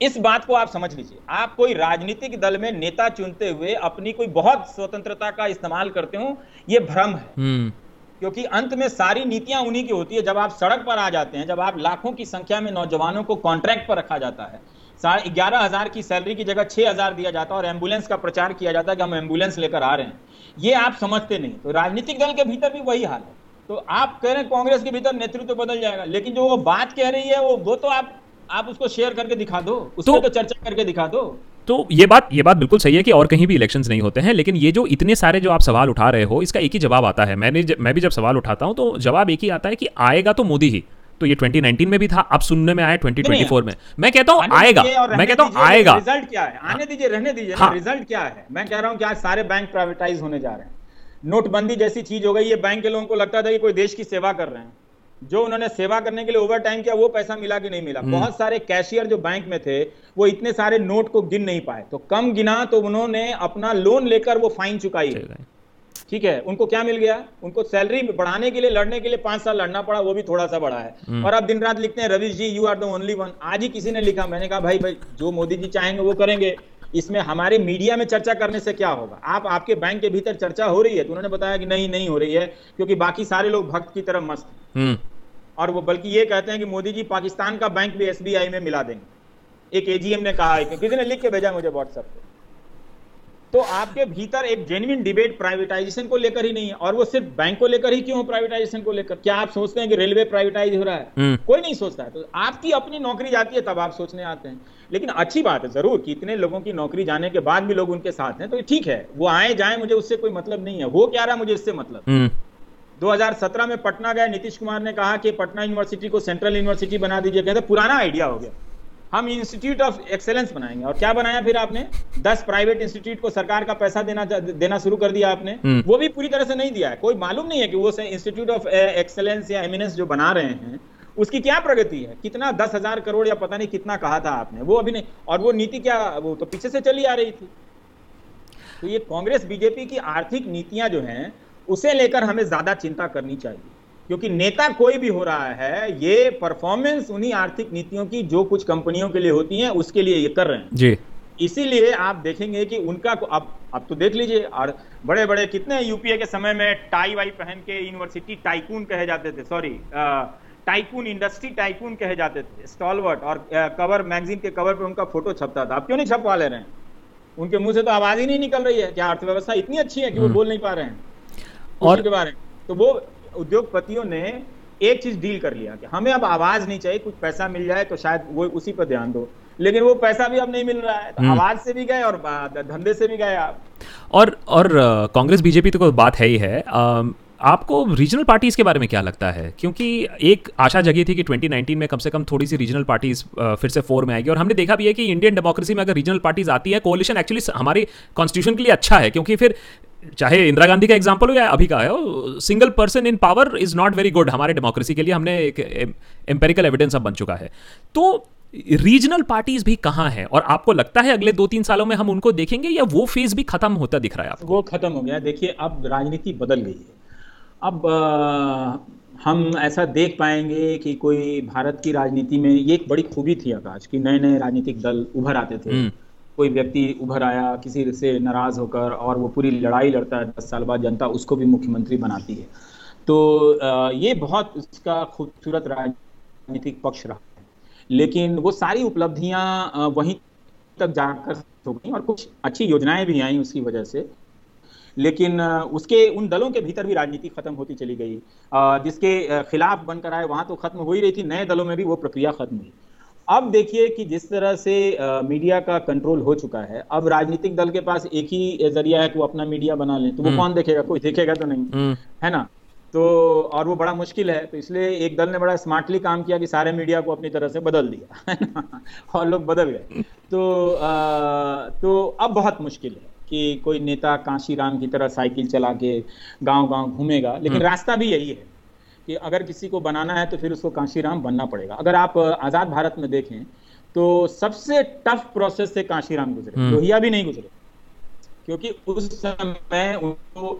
इस बात को आप समझ लीजिए। आप कोई राजनीतिक दल में नेता चुनते हुए अपनी कोई बहुत स्वतंत्रता का इस्तेमाल करते हो ये भ्रम है। हम्म। क्योंकि अंत में सारी नीतियाँ उन्हीं की होती है जब आप सड़क पर आ जाते हैं जब आप लाखों की संख्या में नौजवानों को कॉन्ट्रैक्ट पर रखा जाता है ग्यारह हज़ार की सैलरी की जगह छह हज़ार दिया जाता है और एंबुलेंस का प्रचार किया जाता है कि हम एंबुलेंस लेकर आ रहे हैं। ये आप समझते नहीं। तो राजनीतिक दल के भीतर भी वही हाल है। तो आप कह रहे हैं कांग्रेस के भीतर नेतृत्व बदल जाएगा लेकिन जो वो बात कह रही है वो वो तो आप आप उसको शेयर करके दिखा दो। उसको तो- तो चर्चा करके दिखा दो। तो ये बात ये बात बिल्कुल सही है कि और कहीं भी इलेक्शंस नहीं होते हैं लेकिन ये जो इतने सारे जो आप सवाल उठा रहे हो इसका एक ही जवाब आता है। मैंने मैं भी जब सवाल उठाता हूँ तो जवाब एक ही आता है कि आएगा तो मोदी ही। तो ये 2019 में भी था अब सुनने में आया 2024 में। मैं कहता हूँ आएगा। मैं कहता हूँ आएगा। रिज़ल्ट क्या है? आने दीजिए रहने दीजिए। हाँ। रिज़ल्ट क्या है? मैं कह रहा हूँ कि आज सारे बैंक प्राइवेटाइज होने जा रहे हैं। नोटबंदी जैसी चीज़ हो गई ये बैंक के लोगों को लगता था कि कोई देश की सेवा कर रहे हैं। जो उन्होंने सेवा करने के लिए ओवर टाइम किया वो पैसा मिला कि नहीं मिला? हम्म। बहुत सारे कैशियर जो बैंक में थे वो इतने सारे नोट को गिन नहीं पाए। तो कम गिना तो उन्होंने अपना लोन लेकर वो फाइन चुकाई। ठीक है उनको क्या मिल गया? उनको सैलरी बढ़ाने के लिए लड़ने के लिए पाँच साल लड़ना पड़ा वो भी थोड़ा सा बढ़ा है। और अब दिन रात लिखते हैं Ravish ji you are the only one आज ही किसी ने लिखा मैंने कहा भाई भाई जो मोदी जी चाहेंगे वो करेंगे। इसमें हमारे मीडिया में चर्चा करने से क्या होगा? आप आपके बैंक के भीतर चर्चा हो रही है तो उन्होंने बताया कि नहीं नहीं हो रही है क्योंकि बाकी सारे लोग भक्त की तरफ़ मस्त हैं। हम्म। और वो बल्कि ये कहते हैं कि मोदी जी पाकिस्तान का बैंक भी एसबीआई में मिला देंगे। एक एजीएम ने कहा है किसी ने लिख के भेजा मुझे व्हाट्सएप पे। तो आपके भीतर एक जेन्युइन डिबेट प्राइवेटाइजेशन को लेकर ही नहीं है। और वो सिर्फ़ बैंक को लेकर ही क्यों प्राइवेटाइजेशन को लेकर? क्या आप सोचते हैं कि रेलवे प्राइवेटाइज हो रहा है? हम्म। कोई नहीं सोचता है। तो आपकी अपनी नौकरी जाती है तब आप सोचने आते हैं। लेकिन अच्छी बात है ज़रूर कि इतने लोगों की नौकरी जाने के बाद भी लोग उनके साथ हैं तो ठीक है। वो आए जाए मुझे उससे कोई मतलब नहीं है। वो क्या रहा मुझे इससे मतलब? हम्म। 2017 में पटना गए नीतीश कुमार ने कहा कि पटना यूनिवर्सिटी को सेंट्रल यूनिवर्सिटी बना दीजिए। कहते पुराना आइडिया हो गया। हम इंस्टीट्यूट ऑफ़ एक्सेलेंस बनाएँगे। और क्या बनाया फिर आपने? 10 प्राइवेट इंस्टीट्यूट को सरकार का पैसा देना देना शुरू कर दिया आपने। हम्म। वो भी पूरी तरह से नहीं दिया है। कोई मालूम नहीं है कि वो इंस्टीट्यूट ऑफ़ एक्सेलेंस या एमिनेंस जो बना रहे हैं उसकी क्या प्रगति है? कितना दस हज़ार करोड़ या पता नहीं कितना कहा था आपने। वो अभी नहीं। और वो नीति क्या वो तो पीछे से चली आ रही थी। तो ये कांग्रेस बीजेपी की आर्थिक नीतियाँ जो हैं उसे लेकर हमें ज़्यादा चिंता करनी चाहिए। क्योंकि नेता कोई भी हो रहा है ये परफॉर्मेंस उन्हीं आर्थिक नीतियों की जो कुछ कंपनियों के लिए होती है उसके लिए ये कर रहे हैं। जी। इसीलिए आप देखेंगे कि उनका अब अब तो देख लीजिए और बड़े बड़े कितने यूपीए के समय में टाई वाई पहन के यूनिवर्सिटी टाइकून कहे जाते थे सॉरी टाइकून इंडस्ट्री टाइकून कहे जाते थे स्टॉलवर्ट और कवर मैगजीन के कवर पे उनका फ़ोटो छपता था। आप क्यों नहीं छपवा ले रहे हैं? उनके मुँह से तो आवाज़ ही नहीं निकल रही है क्या अर्थव्यवस्था इतनी अच्छी है कि वो हम्म। बोल नहीं पा रहे हैं। और- और के बारे में। तो वो उद्योगपतियों ने एक चीज़ डील कर लिया कि हमें अब आवाज़ नहीं चाहिए कुछ पैसा मिल जाए तो शायद वो उसी पर ध्यान दो। लेकिन वो पैसा भी अब नहीं मिल रहा है। तो हम्म। आवाज़ से भी गए और धंधे से भी गए आप। और और कांग्रेस बीजेपी तो कोई बात है ही है। अम, आपको रीजनल पार्टीज़ के बारे में क्या लगता है? क्योंकि एक आशा जगी थी कि 2019 में कम से कम थोड़ी सी रीजनल पार्टीज़ फिर से फोर में आएगी। और हमने देखा भी है कि इंडियन डेमोक्रेसी में अगर रीजनल पार्टीज़ आती है कोलिशन एक्चुअली हमारे कॉन्स्टिट्यूशन के लिए अच्छा है क्योंकि फिर चाहे इंदिरा गांधी का एग्ज़ाम्पल हो या अभी का है single person in power is not very good हमारे डेमोक्रेसी के लिए हमने एक एम्पेरिकल एविडेंस अब बन चुका है। तो रीजनल पार्टीज़ भी कहाँ हैं? और आपको लगता है अगले दो तीन सालों में हम उनको देखेंगे या वो फ़ेज़ भी खत्म होता दिख रहा है आपको? वो खत्म हो गया। देखिए अब राजनीति बदल गई है। अब अ, हम ऐसा देख पाएँगे कि कोई भारत की राजनीति में ये एक बड़ी खूबी थी आकाश कि नए नए राजनीतिक दल उभर आते थे। हम्म, कोई व्यक्ति उभर आया, किसी से नाराज़ होकर और वो पूरी लड़ाई लड़ता है, दस साल बाद जनता उसको भी मुख्यमंत्री बनाती है। तो ये बहुत इसका खूबसूरत राजनीतिक पक्ष रहा है। लेकिन वो सारी उपलब्धियाँ वहीं तक जाकर हो गई और कुछ अच्छी योजनाएँ भी आई उसकी वजह से। लेकिन उसके, उन दलों के भीतर भी राजनीति खत्म होती चली गई। जिसके खिलाफ बनकर आए, वहाँ तो खत्म हो ही रही थी, नए दलों में भी वो प्रक्रिया खत्म हुई। अब देखिए कि जिस तरह से मीडिया का कंट्रोल हो चुका है अब राजनीतिक दल के पास एक ही ज़रिया है कि वो अपना मीडिया बना ले तो वो हम्म। कौन देखेगा कोई देखेगा तो नहीं हम्म। है ना तो और वो बड़ा मुश्किल है तो इसलिए एक दल ने बड़ा स्मार्टली काम किया कि सारे मीडिया को अपनी तरह से बदल दिया और लोग बदल गए तो आ, तो अब बहुत मुश्किल है कि कोई नेता कांशी राम की तरह साइकिल चला के गाँव गाँव घूमेगा लेकिन हम्म। रास्ता भी यही है कि अगर किसी को बनाना है तो फिर उसको कांशी राम बनना पड़ेगा। अगर आप आज़ाद भारत में देखें तो सबसे टफ प्रोसेस से कांशी राम गुजरे। हम्म। लोहिया भी नहीं गुजरे। क्योंकि उस समय उनको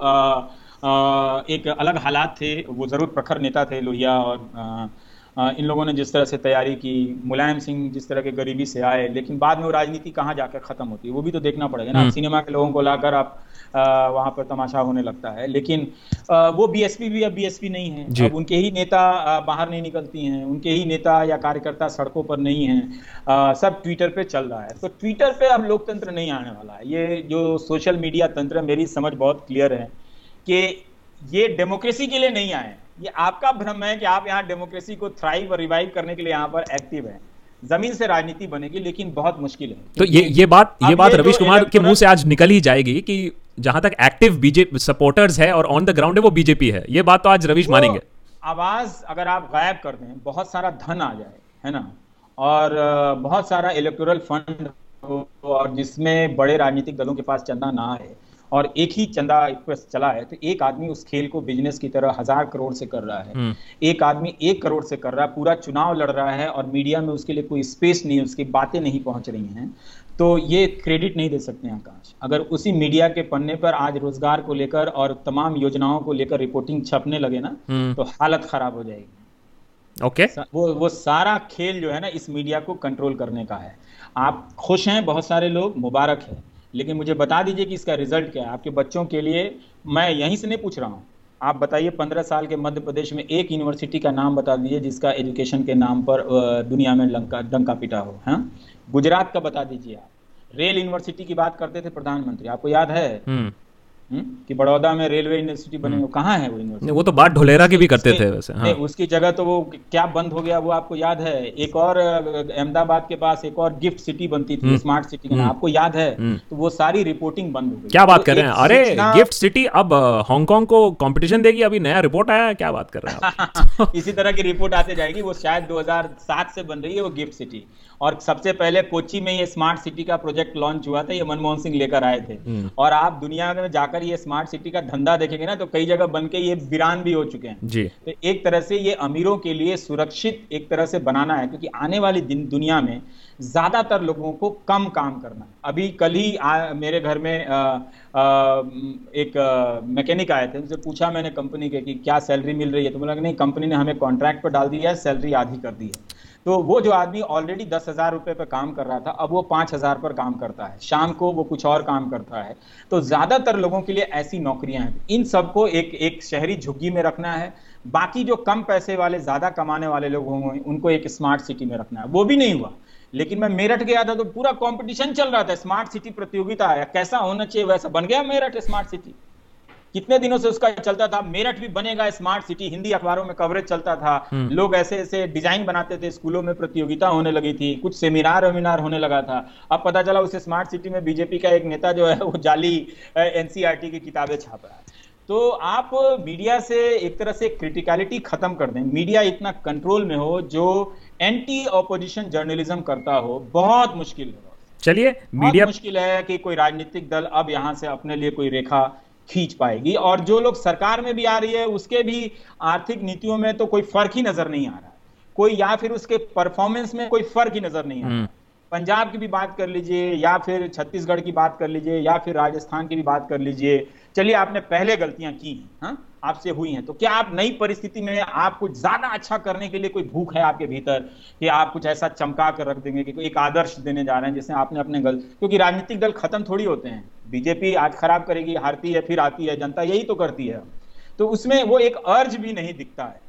एक अलग हालात थे। वो ज़रूर प्रखर नेता थे लोहिया और आ, इन लोगों ने जिस तरह से तैयारी की मुलायम सिंह जिस तरह के गरीबी से आए लेकिन बाद में वो राजनीति कहाँ जाकर खत्म होती है? वो भी तो देखना पड़ेगा ना। हम्म। सिनेमा के लोगों को लाकर आप वहाँ पर तमाशा होने लगता है। लेकिन वो बीएसपी भी अब बीएसपी नहीं है। अब उनके ही नेता बाहर नहीं निकलती हैं। उनके ही नेता या कार्यकर्ता सड़कों पर नहीं हैं। सब ट्विटर पे चल रहा है। तो ट्विटर पे अब लोकतंत्र नहीं आने वाला है। ये जो सोशल मीडिया तंत्र मेरी समझ बहुत क्लियर है कि ये डेमोक्रेसी के लिए नहीं आए ये आपका भ्रम है कि आप यहाँ डेमोक्रेसी को थ्राइव और रिवाइव करने के लिए यहाँ पर एक्टिव है। ज़मीन से राजनीति बनेगी लेकिन बहुत मुश्किल है। तो ये ये बात ये बात रवीश कुमार के मुँह से आज निकल ही जाएगी कि जहाँ तक एक्टिव बीजेपी सपोर्टर्स है और ऑन द ग्राउंड है वो बीजेपी है। ये बात तो आज रवीश मानेंगे। आवाज़ अगर आप गायब कर दें बहुत सारा धन आ जाए है ना? और बहुत सारा इलेक्टोरल फंड और जिसमें बड़े राजनीतिक दलों के पास चंदा ना आए और एक ही चंदा चला है तो एक आदमी उस खेल को बिज़नेस की तरह हज़ार करोड़ से कर रहा है हम्म। एक आदमी एक करोड़ से कर रहा है पूरा चुनाव लड़ रहा है और मीडिया में उसके लिए कोई स्पेस नहीं उसकी बातें नहीं पहुँच रही हैं तो ये क्रेडिट नहीं दे सकते हैं आकाश अगर उसी मीडिया के पन्ने पर आज रोज़गार को लेकर और तमाम योजनाओं को लेकर रिपोर्टिंग छपने लगे ना हम्म। तो हालत खराब हो जाएगी ओके okay. वो वो सारा खेल जो है ना इस मीडिया को कंट्रोल करने का है आप खुश हैं बहुत सारे लोग मुबारक है लेकिन मुझे बता दीजिए कि इसका रिज़ल्ट क्या है? आपके बच्चों के लिए मैं यहीं से नहीं पूछ रहा हूँ। आप बताइए, पंद्रह साल के मध्य प्रदेश में एक यूनिवर्सिटी का नाम बता दीजिए, जिसका एजुकेशन के नाम पर दुनिया में लंका डंका पिटा हो, है? गुजरात का बता दीजिए आप। रेल यूनिवर्सिटी की बात करते थे प्रधानमंत्री, आपको याद है? हम्म। कि बड़ौदा में रेलवे यूनिवर्सिटी बने हम्म। कहाँ है वो यूनिवर्सिटी वो तो बात ढोलेरा की भी करते थे वैसे हाँ। उसकी जगह तो वो क्या बंद हो गया वो आपको याद है? एक और अहमदाबाद के पास एक और गिफ्ट सिटी बनती थी स्मार्ट हम्म। सिटी आपको याद है? तो वो सारी रिपोर्टिंग बंद हो गई। क्या बात तो कर रहे हैं? अरे गिफ्ट सिटी अब हांगकांग को कॉम्पिटिशन देगी अभी नया रिपोर्ट आया क्या बात कर रहे हैं इसी तरह की रिपोर्ट आते जाएगी वो शायद दो हज़ार सात से बन रही है वो गिफ्ट सिटी। और सबसे पहले कोची में ये स्मार्ट सिटी का प्रोजेक्ट लॉन्च हुआ था ये मनमोहन सिंह लेकर आए थे। हम्म। और आप दुनिया में जाकर ये स्मार्ट सिटी का धंधा देखेंगे ना तो कई जगह बन के ये वीरान भी हो चुके हैं। जी। तो एक तरह से ये अमीरों के लिए सुरक्षित एक तरह से बनाना है क्योंकि आने वाली दिन दुनिया में ज़्यादातर लोगों को कम काम करना है। अभी कल ही आ, मेरे घर में आ, आ, एक मैकेनिक आए थे उनसे पूछा मैंने कंपनी के कि क्या सैलरी मिल रही है? तो बोला नहीं कंपनी ने हमें कॉन्ट्रैक्ट पर डाल दिया है सैलरी आधी कर दी है। तो वो जो आदमी ऑलरेडी दस हज़ार रुपए पर काम कर रहा था, अब वो पाँच हज़ार पर काम करता है। शाम को वो कुछ और काम करता है। तो ज़्यादातर लोगों के लिए ऐसी नौकरियाँ हैं। इन सबको एक एक शहरी झुग्गी में रखना है। बाकी जो कम पैसे वाले, ज़्यादा कमाने वाले लोग होंगे उनको एक स्मार्ट सिटी में रखना है। वो भी नहीं हुआ। लेकिन मैं मेरठ गया था तो पूरा कंपटीशन चल रहा था। स्मार्ट सिटी प्रतियोगिता आया। कैसा होना चाहिए वैसा बन गया मेरठ स्मार्ट सिटी कितने दिनों से उसका चलता था? मेरठ भी बनेगा स्मार्ट सिटी हिंदी अखबारों में कवरेज चलता था। हम्म। लोग ऐसे ऐसे डिज़ाइन बनाते थे स्कूलों में प्रतियोगिता होने लगी थी कुछ सेमिनार वेमिनार होने लगा था। अब पता चला उसे स्मार्ट सिटी में बीजेपी का एक नेता जो है वो जाली एनसीआरटी की किताबें छाप रहा है। तो आप मीडिया से एक तरह से क्रिटिकलिटी खत्म कर दें। मीडिया इतना कंट्रोल में हो जो एंटी ऑपोजिशन जर्नलिज्म करता हो बहुत मुश्किल है। चलिए मीडिया मुश्किल है कि कोई राजनीतिक दल अब यहाँ से अपने लिए कोई रेखा खींच पाएगी। और जो लोग सरकार में भी आ रही है, उसके भी आर्थिक नीतियों में तो कोई फ़र्क ही नज़र नहीं आ रहा कोई या फिर उसके परफॉर्मेंस में कोई फ़र्क ही नज़र नहीं आ रहा। पंजाब की भी बात कर लीजिए, या फिर छत्तीसगढ़ की बात कर लीजिए, या फिर राजस्थान की भी बात कर लीजिए। चलिए, आपने पहले गलतियाँ की हैं हाँ? आपसे हुई हैं। तो क्या आप नई परिस्थिति में आप कुछ ज़्यादा अच्छा करने के लिए कोई भूख है आपके भीतर, कि आप कुछ ऐसा चमका कर रख देंगे कि कोई एक आदर्श देने जा रहे हैं, जिससे आपने अपने गल, क्योंकि राजनीतिक दल खत्म थोड़ी होते हैं। बीजेपी आज खराब करेगी, हारती है, फिर आती है, जनता यही तो करती है। तो उसमें वो एक अर्ज़ भी नहीं दिखता है।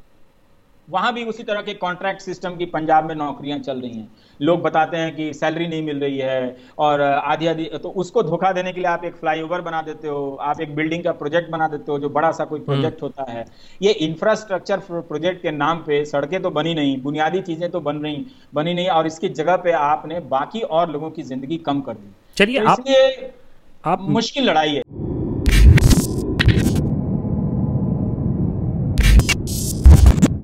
वहाँ भी उसी तरह के कॉन्ट्रैक्ट सिस्टम की पंजाब में नौकरियाँ चल रही हैं। लोग बताते हैं कि सैलरी नहीं मिल रही है और आधी आधी तो उसको धोखा देने के लिए आप एक फ्लाईओवर बना देते हो आप एक बिल्डिंग का प्रोजेक्ट बना देते हो जो बड़ा सा कोई प्रोजेक्ट हम्म। होता है। ये इंफ्रास्ट्रक्चर प्रोजेक्ट के नाम पे सड़कें तो बनी नहीं बुनियादी चीज़ें तो बन रही बनी नहीं और इसकी जगह पे आपने बाकी और लोगों की ज़िंदगी कम कर दी। चलिए तो आप, आप मुश्किल लड़ाई है।